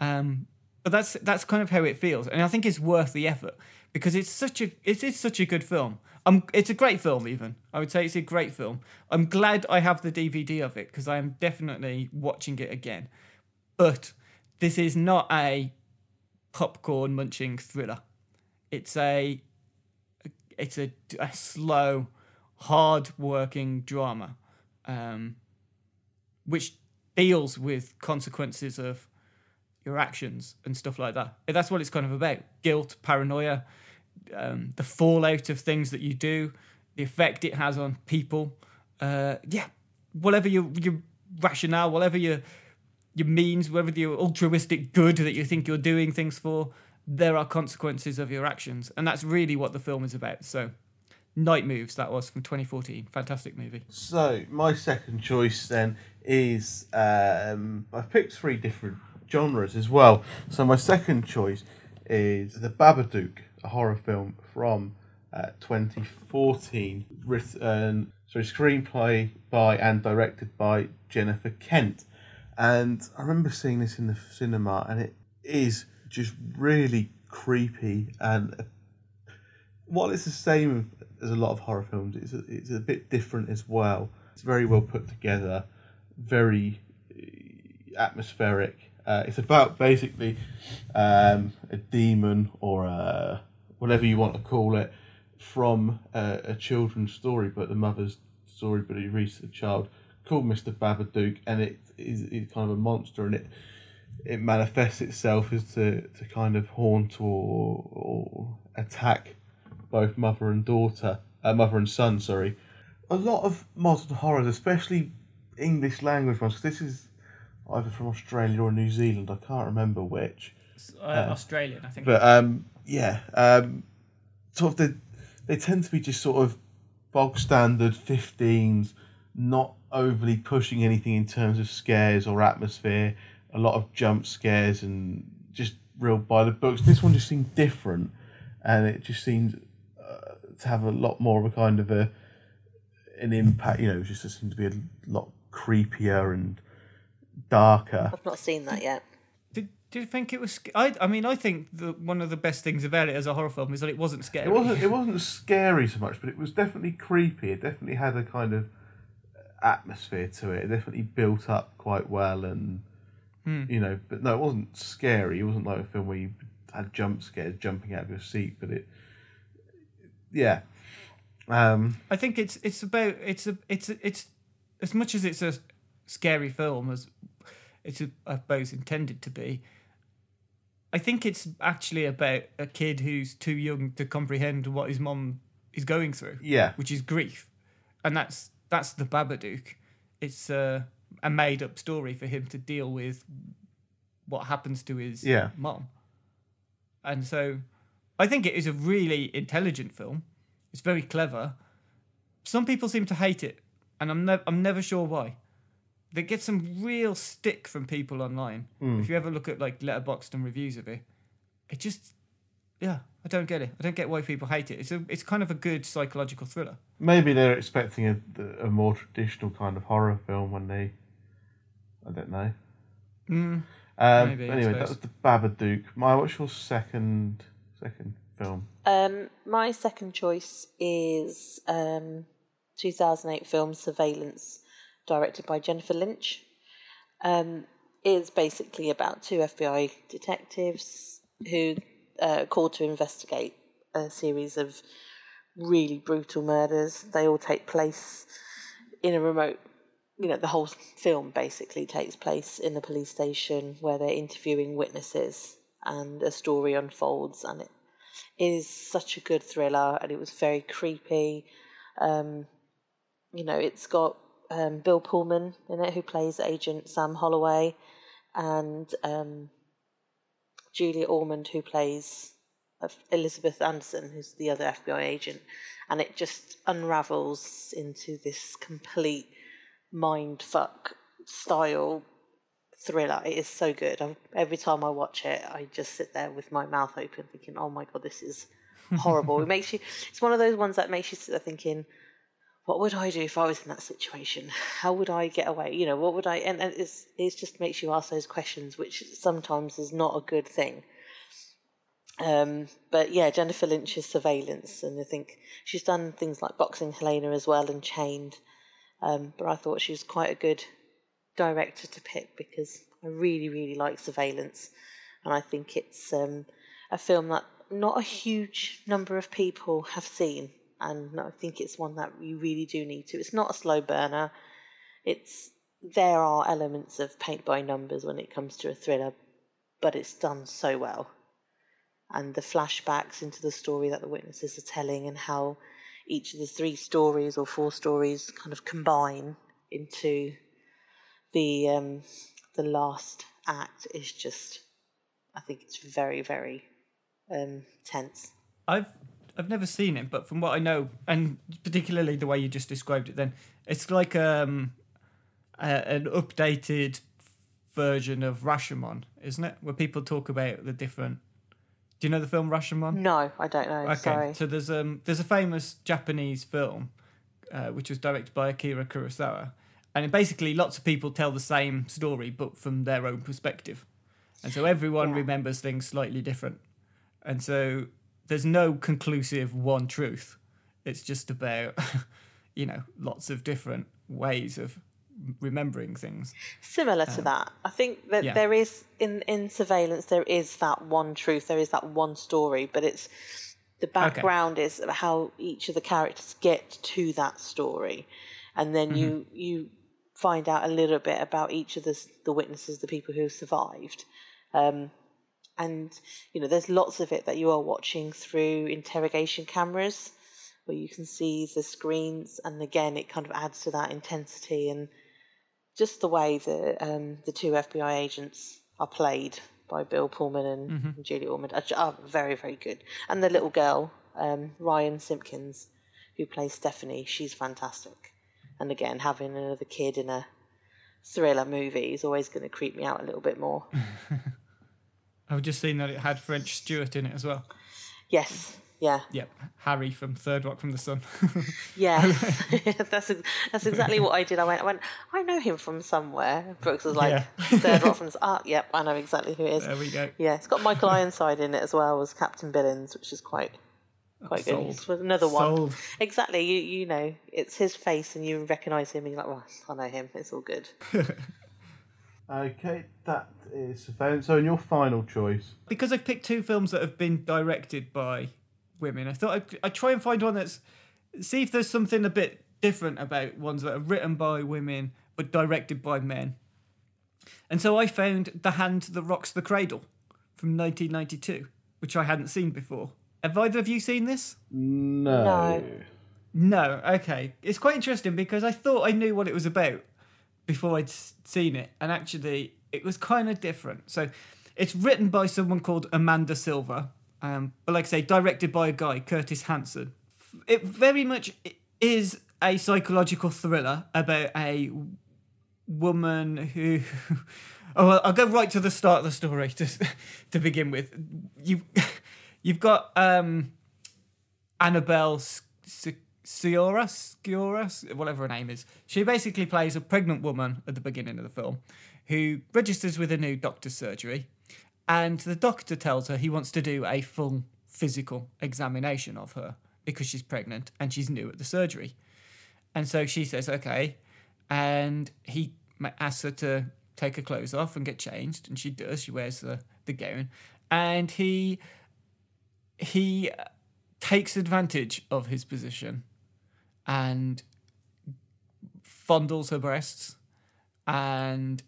S2: Um, but that's that's kind of how it feels, and I think it's worth the effort because it's such a it is such a good film. Um, it's a great film. Even I would say it's a great film. I'm glad I have the DVD of it because I am definitely watching it again. But this is not a popcorn munching thriller. It's a it's a, a slow, hard working drama, um, which deals with consequences of your actions and stuff like that. That's what it's kind of about: guilt, paranoia, um, the fallout of things that you do, the effect it has on people. Uh, yeah, whatever your your rationale, whatever your your means, whatever your altruistic good that you think you're doing things for, there are consequences of your actions, and that's really what the film is about. So, Night Moves, that was from 2014, fantastic movie.
S1: So my second choice then is um, I've picked three different genres as well. So my second choice is The Babadook, a horror film from uh, 2014, written sorry screenplay by and directed by Jennifer Kent. And I remember seeing this in the cinema, and it is just really creepy and while it's the same as a lot of horror films, it's a, it's a bit different as well. It's very well put together, very uh, atmospheric. Uh, it's about basically um, a demon or a, whatever you want to call it from a, a children's story, but the mother's story, but it reads the child called Mr. Babadook, and it is kind of a monster, and it it manifests itself as to, to kind of haunt or, or attack both mother and daughter, uh, mother and son, sorry. A lot of modern horrors, especially English language ones, 'cause this is either from Australia or New Zealand, I can't remember which.
S2: Uh, Australian, I think.
S1: But um, yeah, um, sort of they, they tend to be just sort of bog standard 15s, not overly pushing anything in terms of scares or atmosphere. A lot of jump scares and just real by the books. This one just seemed different, and it just seemed uh, to have a lot more of a kind of a an impact. You know, it just seemed to be a lot creepier and darker.
S3: I've not seen that yet.
S2: Did, did you think it was? I I mean, I think the, one of the best things about it as a horror film is that it wasn't scary.
S1: It wasn't. It wasn't scary so much, but it was definitely creepy. It definitely had a kind of atmosphere to it. It definitely built up quite well, and you know. But no, it wasn't scary. It wasn't like a film where you had jump scares jumping out of your seat. But it, yeah, um,
S2: I think it's it's about it's a it's a, it's as much as it's a scary film as it's a, I suppose intended to be. I think it's actually about a kid who's too young to comprehend what his mom is going through.
S1: Yeah.
S2: which is grief, and that's that's the Babadook. It's uh, a made up story for him to deal with what happens to his
S1: Yeah.
S2: mom. And so I think it is a really intelligent film. It's very clever. Some people seem to hate it, and I'm never I'm never sure why. They get some real stick from people online. Hmm. If you ever look at like letterboxd and reviews of it, it just yeah, I don't get it. I don't get why people hate it. It's a it's kind of a good psychological thriller.
S1: maybe they're expecting a, a more traditional kind of horror film when they. I don't know. Um,
S2: Maybe,
S1: anyway, that was the Babadook. My what's your second second film?
S3: Um, my second choice is um, 2008 film Surveillance, directed by Jennifer Lynch. Um, it is basically about two FBI detectives who uh, are called to investigate a series of really brutal murders. They all take place in a remote, you know, the whole film basically takes place in a police station where they're interviewing witnesses and a story unfolds and it is such a good thriller and it was very creepy. Um, you know, it's got um, Bill Pullman in it who plays Agent Sam Holloway and um, Julia Ormond who plays uh, Elizabeth Anderson, who's the other FBI agent. And it just unravels into this complete mind fuck style thriller. It is so good. i every time I watch it, I just sit there with my mouth open, thinking, "Oh my god, this is horrible." it makes you. It's one of those ones that makes you sit there thinking, "What would I do if I was in that situation? How would I get away? You know, what would I?" And, and it's it just makes you ask those questions, which sometimes is not a good thing. Um, but yeah, Jennifer Lynch's surveillance, and I think she's done things like Boxing Helena as well and Chained. Um, but I thought she was quite a good director to pick because I really, really like Surveillance, and I think it's um, a film that not a huge number of people have seen, and I think it's one that you really do need to. It's not a slow burner. It's there are elements of paint by numbers when it comes to a thriller, but it's done so well. And the flashbacks into the story that the witnesses are telling, and how each of the three stories or four stories kind of combine into the um, the last act is just, I think it's very very um, tense.
S2: I've I've never seen it, but from what I know, and particularly the way you just described it, then it's like um, a, an updated version of Rashomon, isn't it? Where people talk about the different. Do you know the film Rashomon?
S3: No, I don't know.
S2: Okay,
S3: Sorry.
S2: so there's um there's a famous Japanese film, uh, which was directed by Akira Kurosawa, and it basically lots of people tell the same story but from their own perspective, and so everyone
S3: Yeah.
S2: remembers things slightly different, and so there's no conclusive one truth. It's just about, you know, lots of different ways of remembering things.
S3: Similar to that, I think that
S2: yeah.
S3: there is in in surveillance there is that one truth, there is that one story, but it's the background is how each of the characters get to that story, and then
S2: Mm-hmm.
S3: you you find out a little bit about each of the the witnesses, the people who survived. Um, and you know, there's lots of it that you are watching through interrogation cameras, where you can see the screens, and again, it kind of adds to that intensity and just the way that um, the two FBI agents are played by Bill Pullman and, and Julie Ormond are, are very, very good. And the little girl, um, Ryan Simpkins, who plays Stephanie, she's fantastic. And again, having another kid in a thriller movie is always going to creep me out a little bit more.
S2: I've just seen that it had French Stewart in it as well.
S3: yes, yeah,
S2: Yep, Harry from Third Rock from the Sun.
S3: yeah. that's that's exactly what I did. I went, I went, I know him from somewhere. Brooks was like,
S2: Yeah.
S3: third rock from the ah, yep, I know exactly who it is.
S2: there we go.
S3: Yeah, it's got Michael Ironside in it as well as Captain Billings, which is quite quite good.
S2: Sold.
S3: It's another one.
S2: Sold.
S3: Exactly. You you know, it's his face and you recognise him and you're like, well, I know him. It's all good.
S1: Okay, that is surveillance. So, in your final choice,
S2: because I've picked two films that have been directed by women, I thought I'd, I'd try and find one that's see if there's something a bit different about ones that are written by women but directed by men. And so I found The Hand That Rocks the Cradle from 1992, which I hadn't seen before. Have either of you seen this?
S1: no.
S3: No.
S2: No, okay. It's quite interesting because I thought I knew what it was about before I'd seen it, and actually it was kind of different. So it's written by someone called Amanda Silver, um, but like I say, directed by a guy, Curtis Hanson. It very much is a psychological thriller about a woman who. Oh, well, I'll go right to the start of the story to to begin with. You you've got um, Annabelle S- S- Sciorra, Sciorra, whatever her name is. She basically plays a pregnant woman at the beginning of the film who registers with a new doctor's surgery, and the doctor tells her he wants to do a full physical examination of her because she's pregnant and she's new at the surgery. And so she says, okay. And he asks her to take her clothes off and get changed. And she does. She wears the, the gown. And he he uh, takes advantage of his position and fondles her breasts. And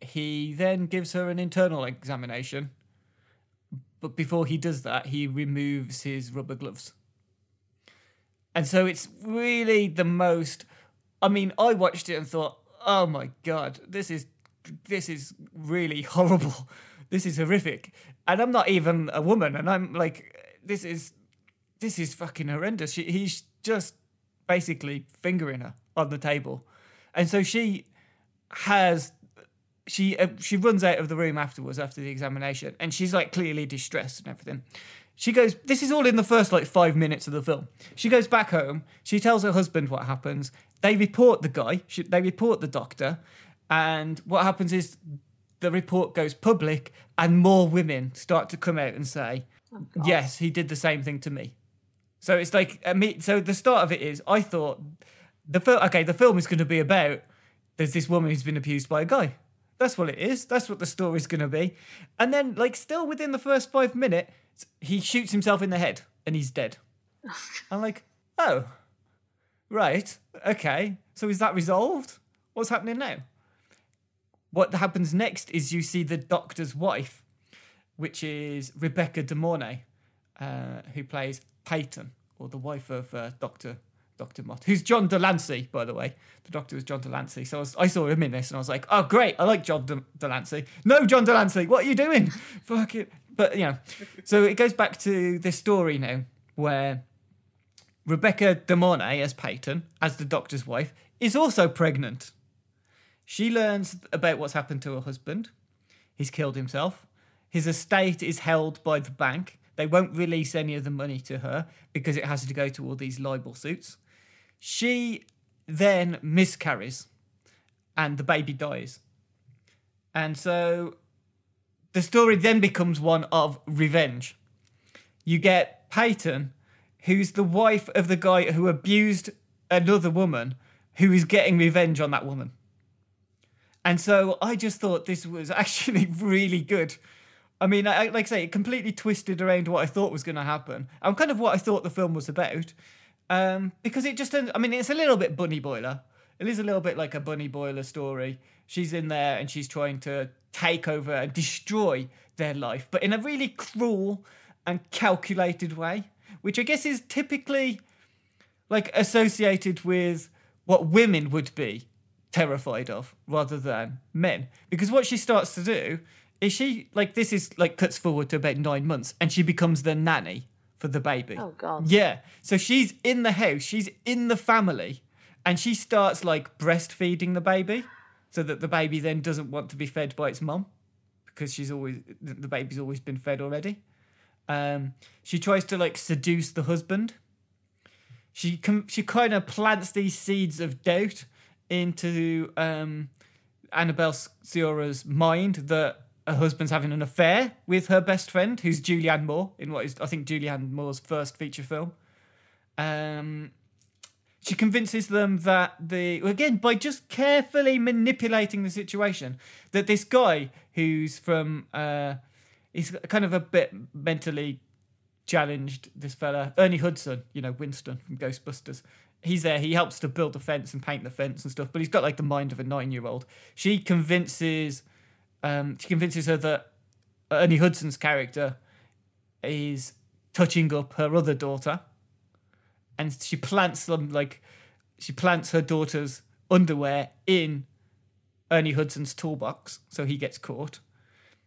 S2: he then gives her an internal examination. But before he does that, he removes his rubber gloves. And so it's really the most. I mean, I watched it and thought, "Oh my god, this is this is really horrible. This is horrific." And I'm not even a woman, and I'm like, "This is this is fucking horrendous." She, he's just basically fingering her on the table, and so she has she uh, she runs out of the room afterwards after the examination, and she's like clearly distressed and everything. She goes, This is all in the first like five minutes of the film. She goes back home. She tells her husband what happens. They report the guy. She, they report the doctor. And what happens is the report goes public, and more women start to come out and say, Yes, he did the same thing to me. So it's like, so the start of it is, I thought the film, okay, the film is going to be about there's this woman who's been abused by a guy. That's what it is. That's what the story's going to be. And then, like, still within the first five minutes, he shoots himself in the head and he's dead. I'm like, oh, right, okay. So is that resolved? What's happening now? What happens next is you see the doctor's wife, which is Rebecca De Mornay, uh, who plays Peyton, or the wife of uh, Doctor Dr. Mott, who's John de Lancie, by the way. The doctor was John de Lancie. So I, was, I saw him in this and I was like, oh, great. I like John De- Delancey. No, John de Lancie, what are you doing? Fuck it. But, you know, so it goes back to this story now where Rebecca De Mornay, as Peyton, as the doctor's wife, is also pregnant. She learns about what's happened to her husband. He's killed himself. His estate is held by the bank. They won't release any of the money to her because it has to go to all these libel suits. She then miscarries and the baby dies. And so the story then becomes one of revenge. You get Peyton, who's the wife of the guy who abused another woman, who is getting revenge on that woman. And so I just thought this was actually really good. I mean, I, like I say, it completely twisted around what I thought was going to happen. And kind of what I thought the film was about. Um, because it just, I mean, it's a little bit Bunny Boiler. It is a little bit like a Bunny Boiler story. She's in there and she's trying to take over and destroy their life, but in a really cruel and calculated way, which I guess is typically like associated with what women would be terrified of rather than men. Because what she starts to do is she like this is like cuts forward to about nine months and she becomes the nanny for the baby.
S3: Oh god.
S2: Yeah. So she's in the house, she's in the family, and she starts like breastfeeding the baby so that the baby then doesn't want to be fed by its mum because she's always the baby's always been fed already. Um, she tries to like seduce the husband. She com- she kind of plants these seeds of doubt into um, Annabelle Sciorra's mind that her husband's having an affair with her best friend, who's Julianne Moore, in what is I think Julianne Moore's first feature film. Um, she convinces them that the again by just carefully manipulating the situation that this guy who's from uh, he's kind of a bit mentally challenged. This fella Ernie Hudson, you know Winston from Ghostbusters. He's there. He helps to build the fence and paint the fence and stuff, but he's got like the mind of a nine-year-old. She convinces um, she convinces her that Ernie Hudson's character is touching up her other daughter, and she plants them like she plants her daughter's underwear in Ernie Hudson's toolbox, so he gets caught.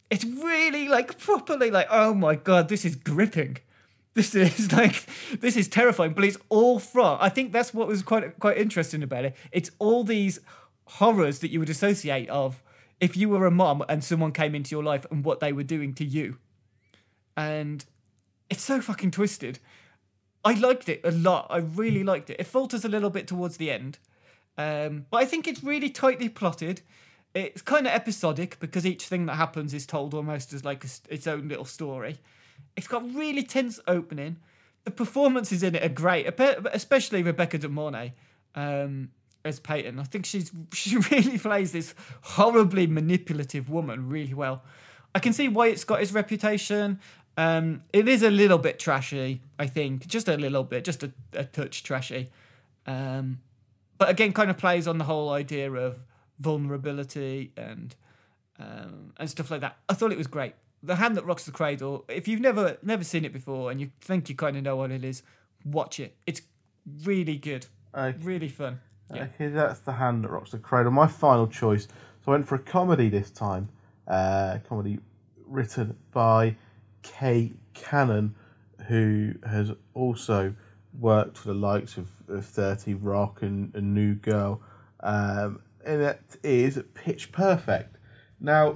S2: It's really like properly like oh my god, this is gripping. This is like this is terrifying, but it's all from. I think that's what was quite quite interesting about it. It's all these horrors that you would associate of if you were a mom and someone came into your life and what they were doing to you. And it's so fucking twisted. I liked it a lot. I really liked it. It falters a little bit towards the end. Um, but I think it's really tightly plotted. it's kind of episodic because each thing that happens is told almost as like a, its own little story. It's got really tense opening. The performances in it are great, especially Rebecca De Mornay um, as Peyton. I think she's she really plays this horribly manipulative woman really well. I can see why it's got its reputation. Um, it is a little bit trashy, I think, just a little bit, just a, a touch trashy. Um, but again, kind of plays on the whole idea of vulnerability and um, and stuff like that. I thought it was great. The Hand That Rocks the Cradle. If you've never never seen it before and you think you kind of know what it is, watch it. It's really good,
S1: Okay.
S2: really fun. Yeah.
S1: Okay, that's the hand that rocks the cradle. My final choice. So I went for a comedy this time. Uh, comedy written by Kay Cannon, who has also worked for the likes of, of 30 Rock and, and New Girl. Um, and it is Pitch Perfect. Now,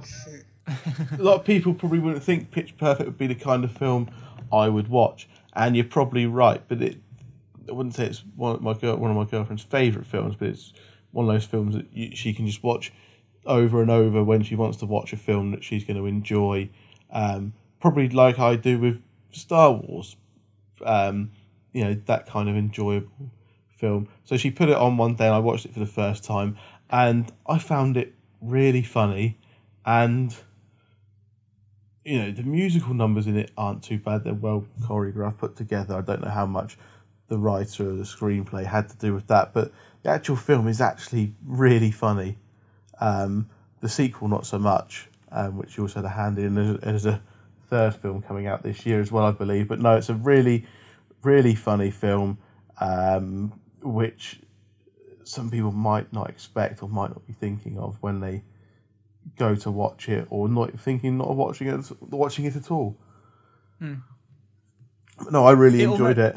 S1: a lot of people probably wouldn't think Pitch Perfect would be the kind of film I would watch, and you're probably right. But it, I wouldn't say it's one of my girl, one of my girlfriend's favorite films, but it's one of those films that you, she can just watch over and over when she wants to watch a film that she's going to enjoy. Um, probably like I do with Star Wars. Um, you know that kind of enjoyable film. So she put it on one day, and I watched it for the first time, and I found it really funny, and you know the musical numbers in it aren't too bad. They're well choreographed, put together. I don't know how much the writer of the screenplay had to do with that, but the actual film is actually really funny. Um, the sequel, not so much, um, which you also had a hand in as a third film coming out this year as well, I believe. But no, it's a really, really funny film, um, which some people might not expect or might not be thinking of when they go to watch it, or not thinking not of watching it, watching it at all. No, I really
S2: It
S1: enjoyed
S2: almo-
S1: it.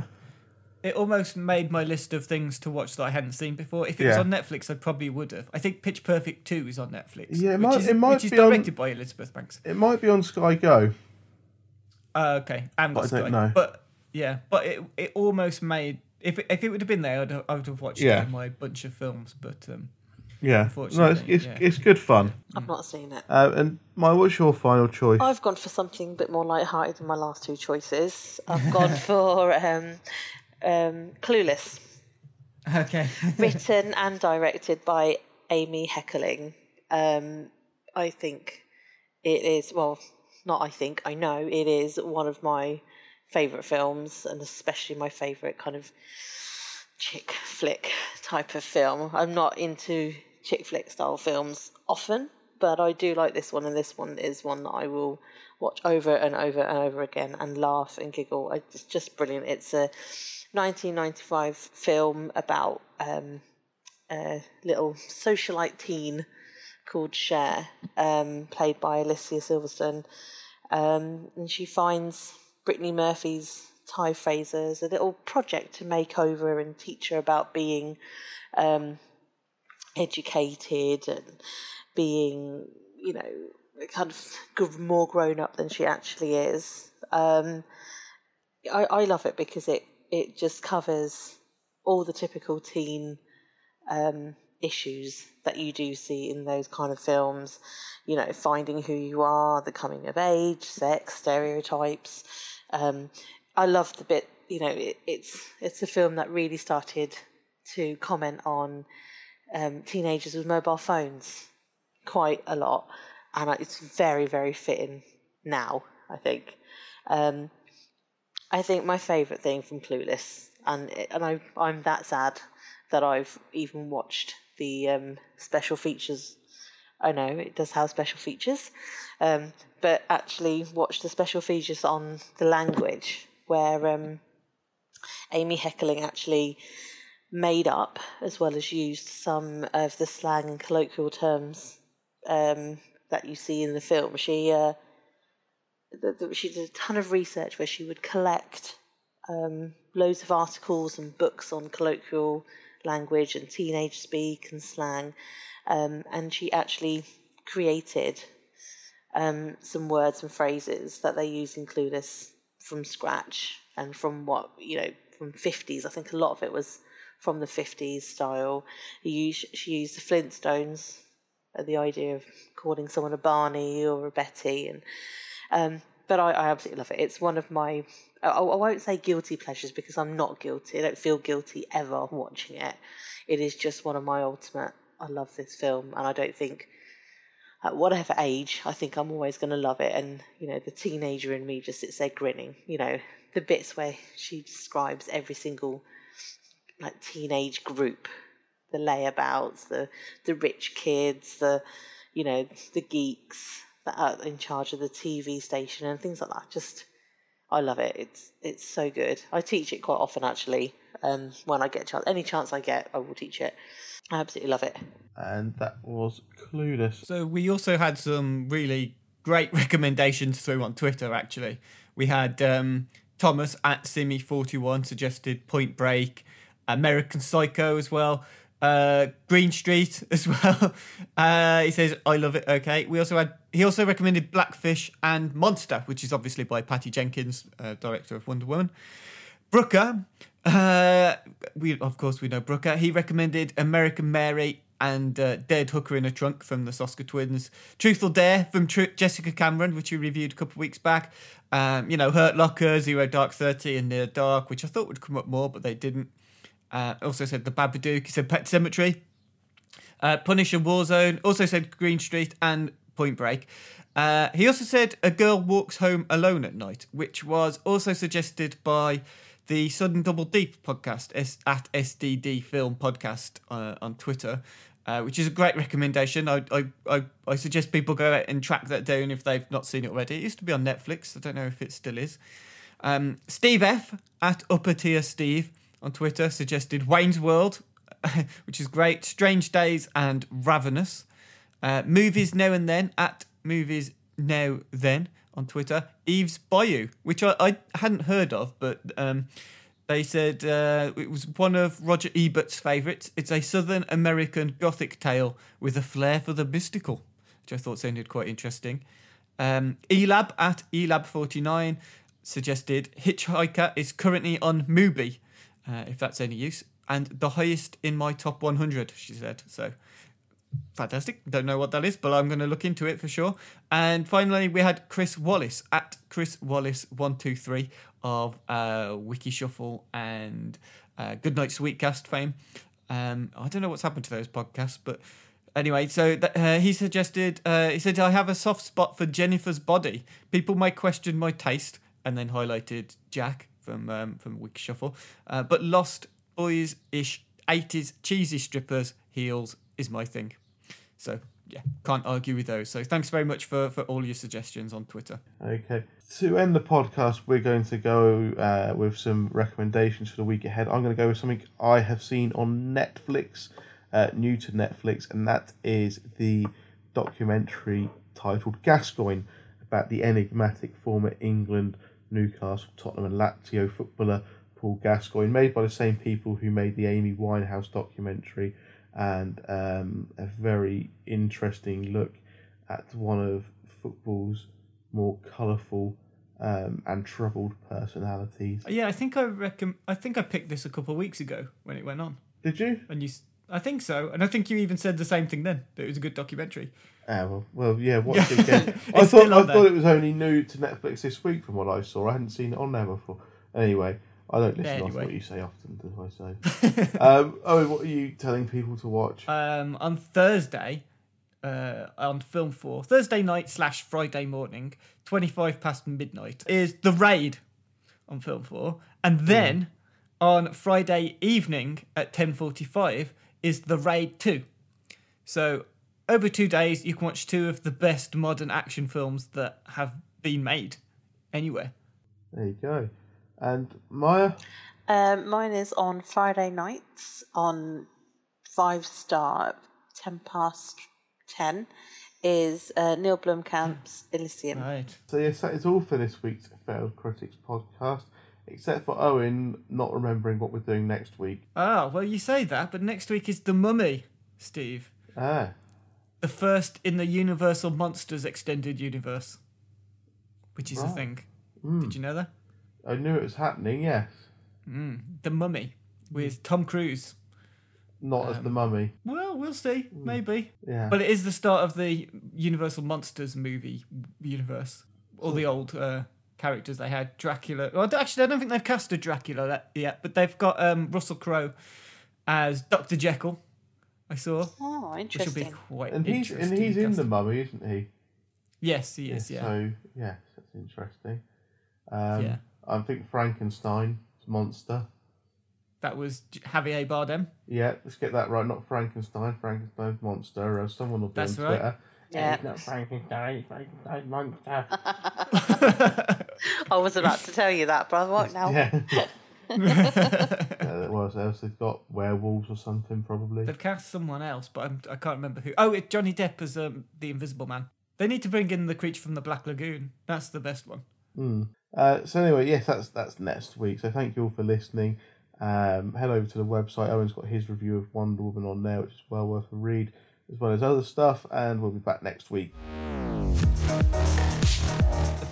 S2: It almost made my list of things to watch that I hadn't seen before. If it was
S1: Yeah.
S2: on Netflix, I probably would have. I think Pitch Perfect 2 is on Netflix.
S1: Yeah, it
S2: which
S1: might-
S2: is,
S1: it might
S2: which is
S1: be on-
S2: directed by Elizabeth Banks.
S1: It might be on Sky Go.
S2: Uh, okay, and
S1: But I don't
S2: Sky.
S1: know.
S2: But yeah, but it it almost made if it, if it would have been there, I'd have, I would have watched
S1: Yeah.
S2: it in my bunch of films. But um,
S1: Yeah, no, it's
S2: Unfortunately,
S1: it's,
S2: yeah.
S1: it's good fun.
S3: I've not seen it.
S1: Uh, and my, what's your final choice?
S3: I've gone for something a bit more light-hearted than my last two choices. I've gone for um, um, Clueless,
S2: okay,
S3: written and directed by Amy Heckerling. Um, I think it is well, not I think I know it is one of my favorite films, and especially my favorite kind of chick flick type of film. I'm not into chick flick style films often, but I do like this one, and this one is one that I will watch over and over and over again and laugh and giggle. It's just brilliant. It's a 1995 film about um, a little socialite teen called Cher, um, played by Alicia Silverstone. Um, and she finds Brittany Murphy's Tai Frasier's a little project to make over and teach her about being um, educated and being, you know, kind of more grown up than she actually is. Um, I, I love it because it, it just covers all the typical teen um, issues that you do see in those kind of films. You know, finding who you are, the coming of age, sex, stereotypes. Um, I love the bit. You know, it, it's it's a film that really started to comment on um, teenagers with mobile phones quite a lot, and it's very very fitting now. I think. Um, I think my favourite thing from Clueless, and and I I'm that sad that I've even watched the um, special features. I know it does have special features, um, but actually watched the special features on the language where um, Amy Heckerling actually made up as well as used some of the slang and colloquial terms um, that you see in the film. She uh, th- th- she did a ton of research where she would collect um, loads of articles and books on colloquial language and teenage speak and slang, um, and she actually created um, some words and phrases that they use in Clueless from scratch and from what you know from 50s. I think a lot of it was from the 50s style. You use, she used the Flintstones the idea of calling someone a Barney or a Betty, and um, but I, I absolutely love it. It's one of my I, I won't say guilty pleasures because I'm not guilty. I don't feel guilty ever watching it. It is just one of my ultimate. I love this film, and I don't think at whatever age, I think I'm always going to love it. And, you know, the teenager in me just sits there grinning. You know, the bits where she describes every single, like, teenage group the layabouts, the, the rich kids, the, you know, the geeks that in charge of the TV station and things like that. Just, I love it. It's, it's so good. I teach it quite often, actually. Um, when I get a chance, any chance I get, I will teach it. I absolutely love it.
S1: And that was Clueless.
S2: So we also had some really great recommendations through on Twitter. Actually, we had um, Thomas at Simi41 suggested Point Break, American Psycho as well, uh, Green Street as well. Uh, he says I love it. Okay. We also had he also recommended Blackfish and Monster, which is obviously by Patty Jenkins, uh, director of Wonder Woman. Brooker, uh, we of course we know Brooker. He recommended American Mary and uh, Dead Hooker in a Trunk from the Soska Twins. Truth or Dare from Tr- Jessica Cameron, which we reviewed a couple of weeks back. Um, you know, Hurt Locker, Zero Dark Thirty, and Near Dark, which I thought would come up more, but they didn't. Uh, also said The Babadook. He said Pet Sematary. Uh, Punisher Warzone. Also said Green Street and Point Break. Uh, he also said A Girl Walks Home Alone at Night, which was also suggested by the Sudden Double Deep podcast S- at SDD Film Podcast uh, on Twitter, uh, which is a great recommendation. I, I, I, I suggest people go out and track that down if they've not seen it already. It used to be on Netflix. I don't know if it still is. Um, Steve F at Upper Tier Steve on Twitter suggested Wayne's World, which is great. Strange Days and Ravenous. Uh, movies Now and Then at Movies Now Then on Twitter. Eve's Bayou, which I, I hadn't heard of, but um, they said uh, it was one of Roger Ebert's favourites. It's a Southern American Gothic tale with a flair for the mystical, which I thought sounded quite interesting. Um, Elab at Elab49 suggested Hitchhiker is currently on Mubi, uh, if that's any use, and the highest in my top 100, she said. So fantastic. Don't know what that is, but I'm going to look into it for sure. And finally, we had Chris Wallace at Chris Wallace123 of uh, Wiki Shuffle and uh, Goodnight Sweetcast fame. Um, I don't know what's happened to those podcasts, but anyway, so th- uh, he suggested, uh, he said, I have a soft spot for Jennifer's body. People might question my taste, and then highlighted Jack from um, from Wiki Shuffle. Uh, but Lost Boys ish 80s cheesy strippers heels is my thing. So yeah, can't argue with those. So thanks very much for, for all your suggestions on Twitter.
S1: Okay. To end the podcast, we're going to go uh, with some recommendations for the week ahead. I'm going to go with something I have seen on Netflix, uh, new to Netflix, and that is the documentary titled Gascoigne about the enigmatic former England, Newcastle, Tottenham, and Lazio footballer Paul Gascoigne, made by the same people who made the Amy Winehouse documentary and um, a very interesting look at one of football's more colourful um, and troubled personalities.
S2: Yeah, I think I reckon. I think I picked this a couple of weeks ago when it went on,
S1: Did you?
S2: and you. I think so, and I think you even said the same thing then. That it was a good documentary.
S1: Ah, well, well, yeah. Watch it again. I thought I thought it was only new to Netflix this week from what I saw. I hadn't seen it on there before. Anyway, I don't listen to what you say often, do I say? um, oh, what are you telling people to watch?
S2: Um, on Thursday, uh, on Film Four, Thursday night slash Friday morning, twenty five past midnight is the raid on Film Four, and then on Friday evening at ten forty five is the raid two. So over two days, you can watch two of the best modern action films that have been made anywhere.
S1: There you go. And Maya,
S3: Um, mine is on Friday nights on five star, ten past ten. Is uh, Neil Blomkamp's Elysium.
S2: Right.
S1: So yes, that is all for this week's Failed Critics podcast, except for Owen not remembering what we're doing next week.
S2: Ah, well, you say that, but next week is The Mummy, Steve.
S1: Ah,
S2: the first in the Universal Monsters extended universe, which is a thing.
S1: Hmm.
S2: Did you know that?
S1: I knew it was happening. Yes.
S2: The Mummy with Tom Cruise
S1: not as the mummy.
S2: Well, we'll see. Maybe.
S1: Yeah.
S2: But it is the start of the Universal Monsters movie universe. All the old uh, characters they had. Dracula. Well, actually, I don't think they've cast a Dracula that- yet, but they've got um, Russell Crowe as Dr. Jekyll. I saw,
S3: Oh, interesting.
S2: which will be
S3: interesting.
S2: quite
S1: and he's
S2: interesting.
S1: and he's in the mummy, isn't he?
S2: Yes, he is. Yeah.
S1: So yes, that's interesting. Um,
S2: Yeah.
S1: I think Frankenstein is monster.
S2: That was Javier Bardem.
S1: Yeah, let's get that right. Not Frankenstein. Frankenstein's monster. Or someone will be
S2: That's
S1: on
S2: right.
S1: Twitter.
S3: Yeah.
S1: It's not Frankenstein. Frankenstein monster.
S3: I was about to tell you that, but I won't now.
S1: yeah. uh, what else? They've got werewolves or something probably.
S2: They've cast someone else, but I'm, I can't remember who. Oh, it's Johnny Depp as um, the Invisible Man. They need to bring in the creature from the Black Lagoon. That's the best one.
S1: Hmm. Uh, so anyway, yes, that's that's next week. So thank you all for listening. Um, head over to the website. Owen's got his review of Wonder Woman on there, which is well worth a read, as well as other stuff. And we'll be back next week.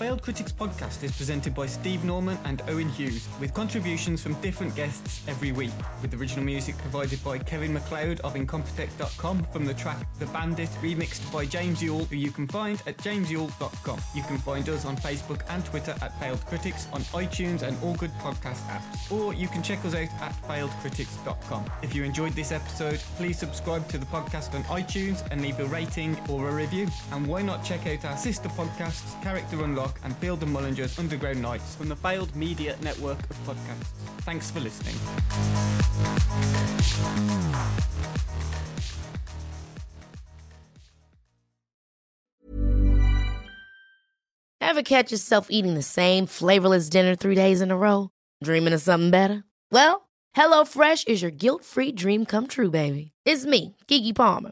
S2: Failed Critics podcast is presented by Steve Norman and Owen Hughes, with contributions from different guests every week, with original music provided by Kevin MacLeod of Incompetech.com from the track The Bandit, remixed by James Yule, who you can find at jamesyule.com. You can find us on Facebook and Twitter at Failed Critics, on iTunes and all good podcast apps, or you can check us out at failedcritics.com. If you enjoyed this episode, please subscribe to the podcast on iTunes and leave a rating or a review. And why not check out our sister podcasts, Character Unlock and Field and Mullinger's Underground Nights from the Failed Media Network of podcasts. Thanks for listening.
S6: Ever catch yourself eating the same flavorless dinner three days in a row? Dreaming of something better? Well, HelloFresh is your guilt-free dream come true, baby. It's me, Keke Palmer.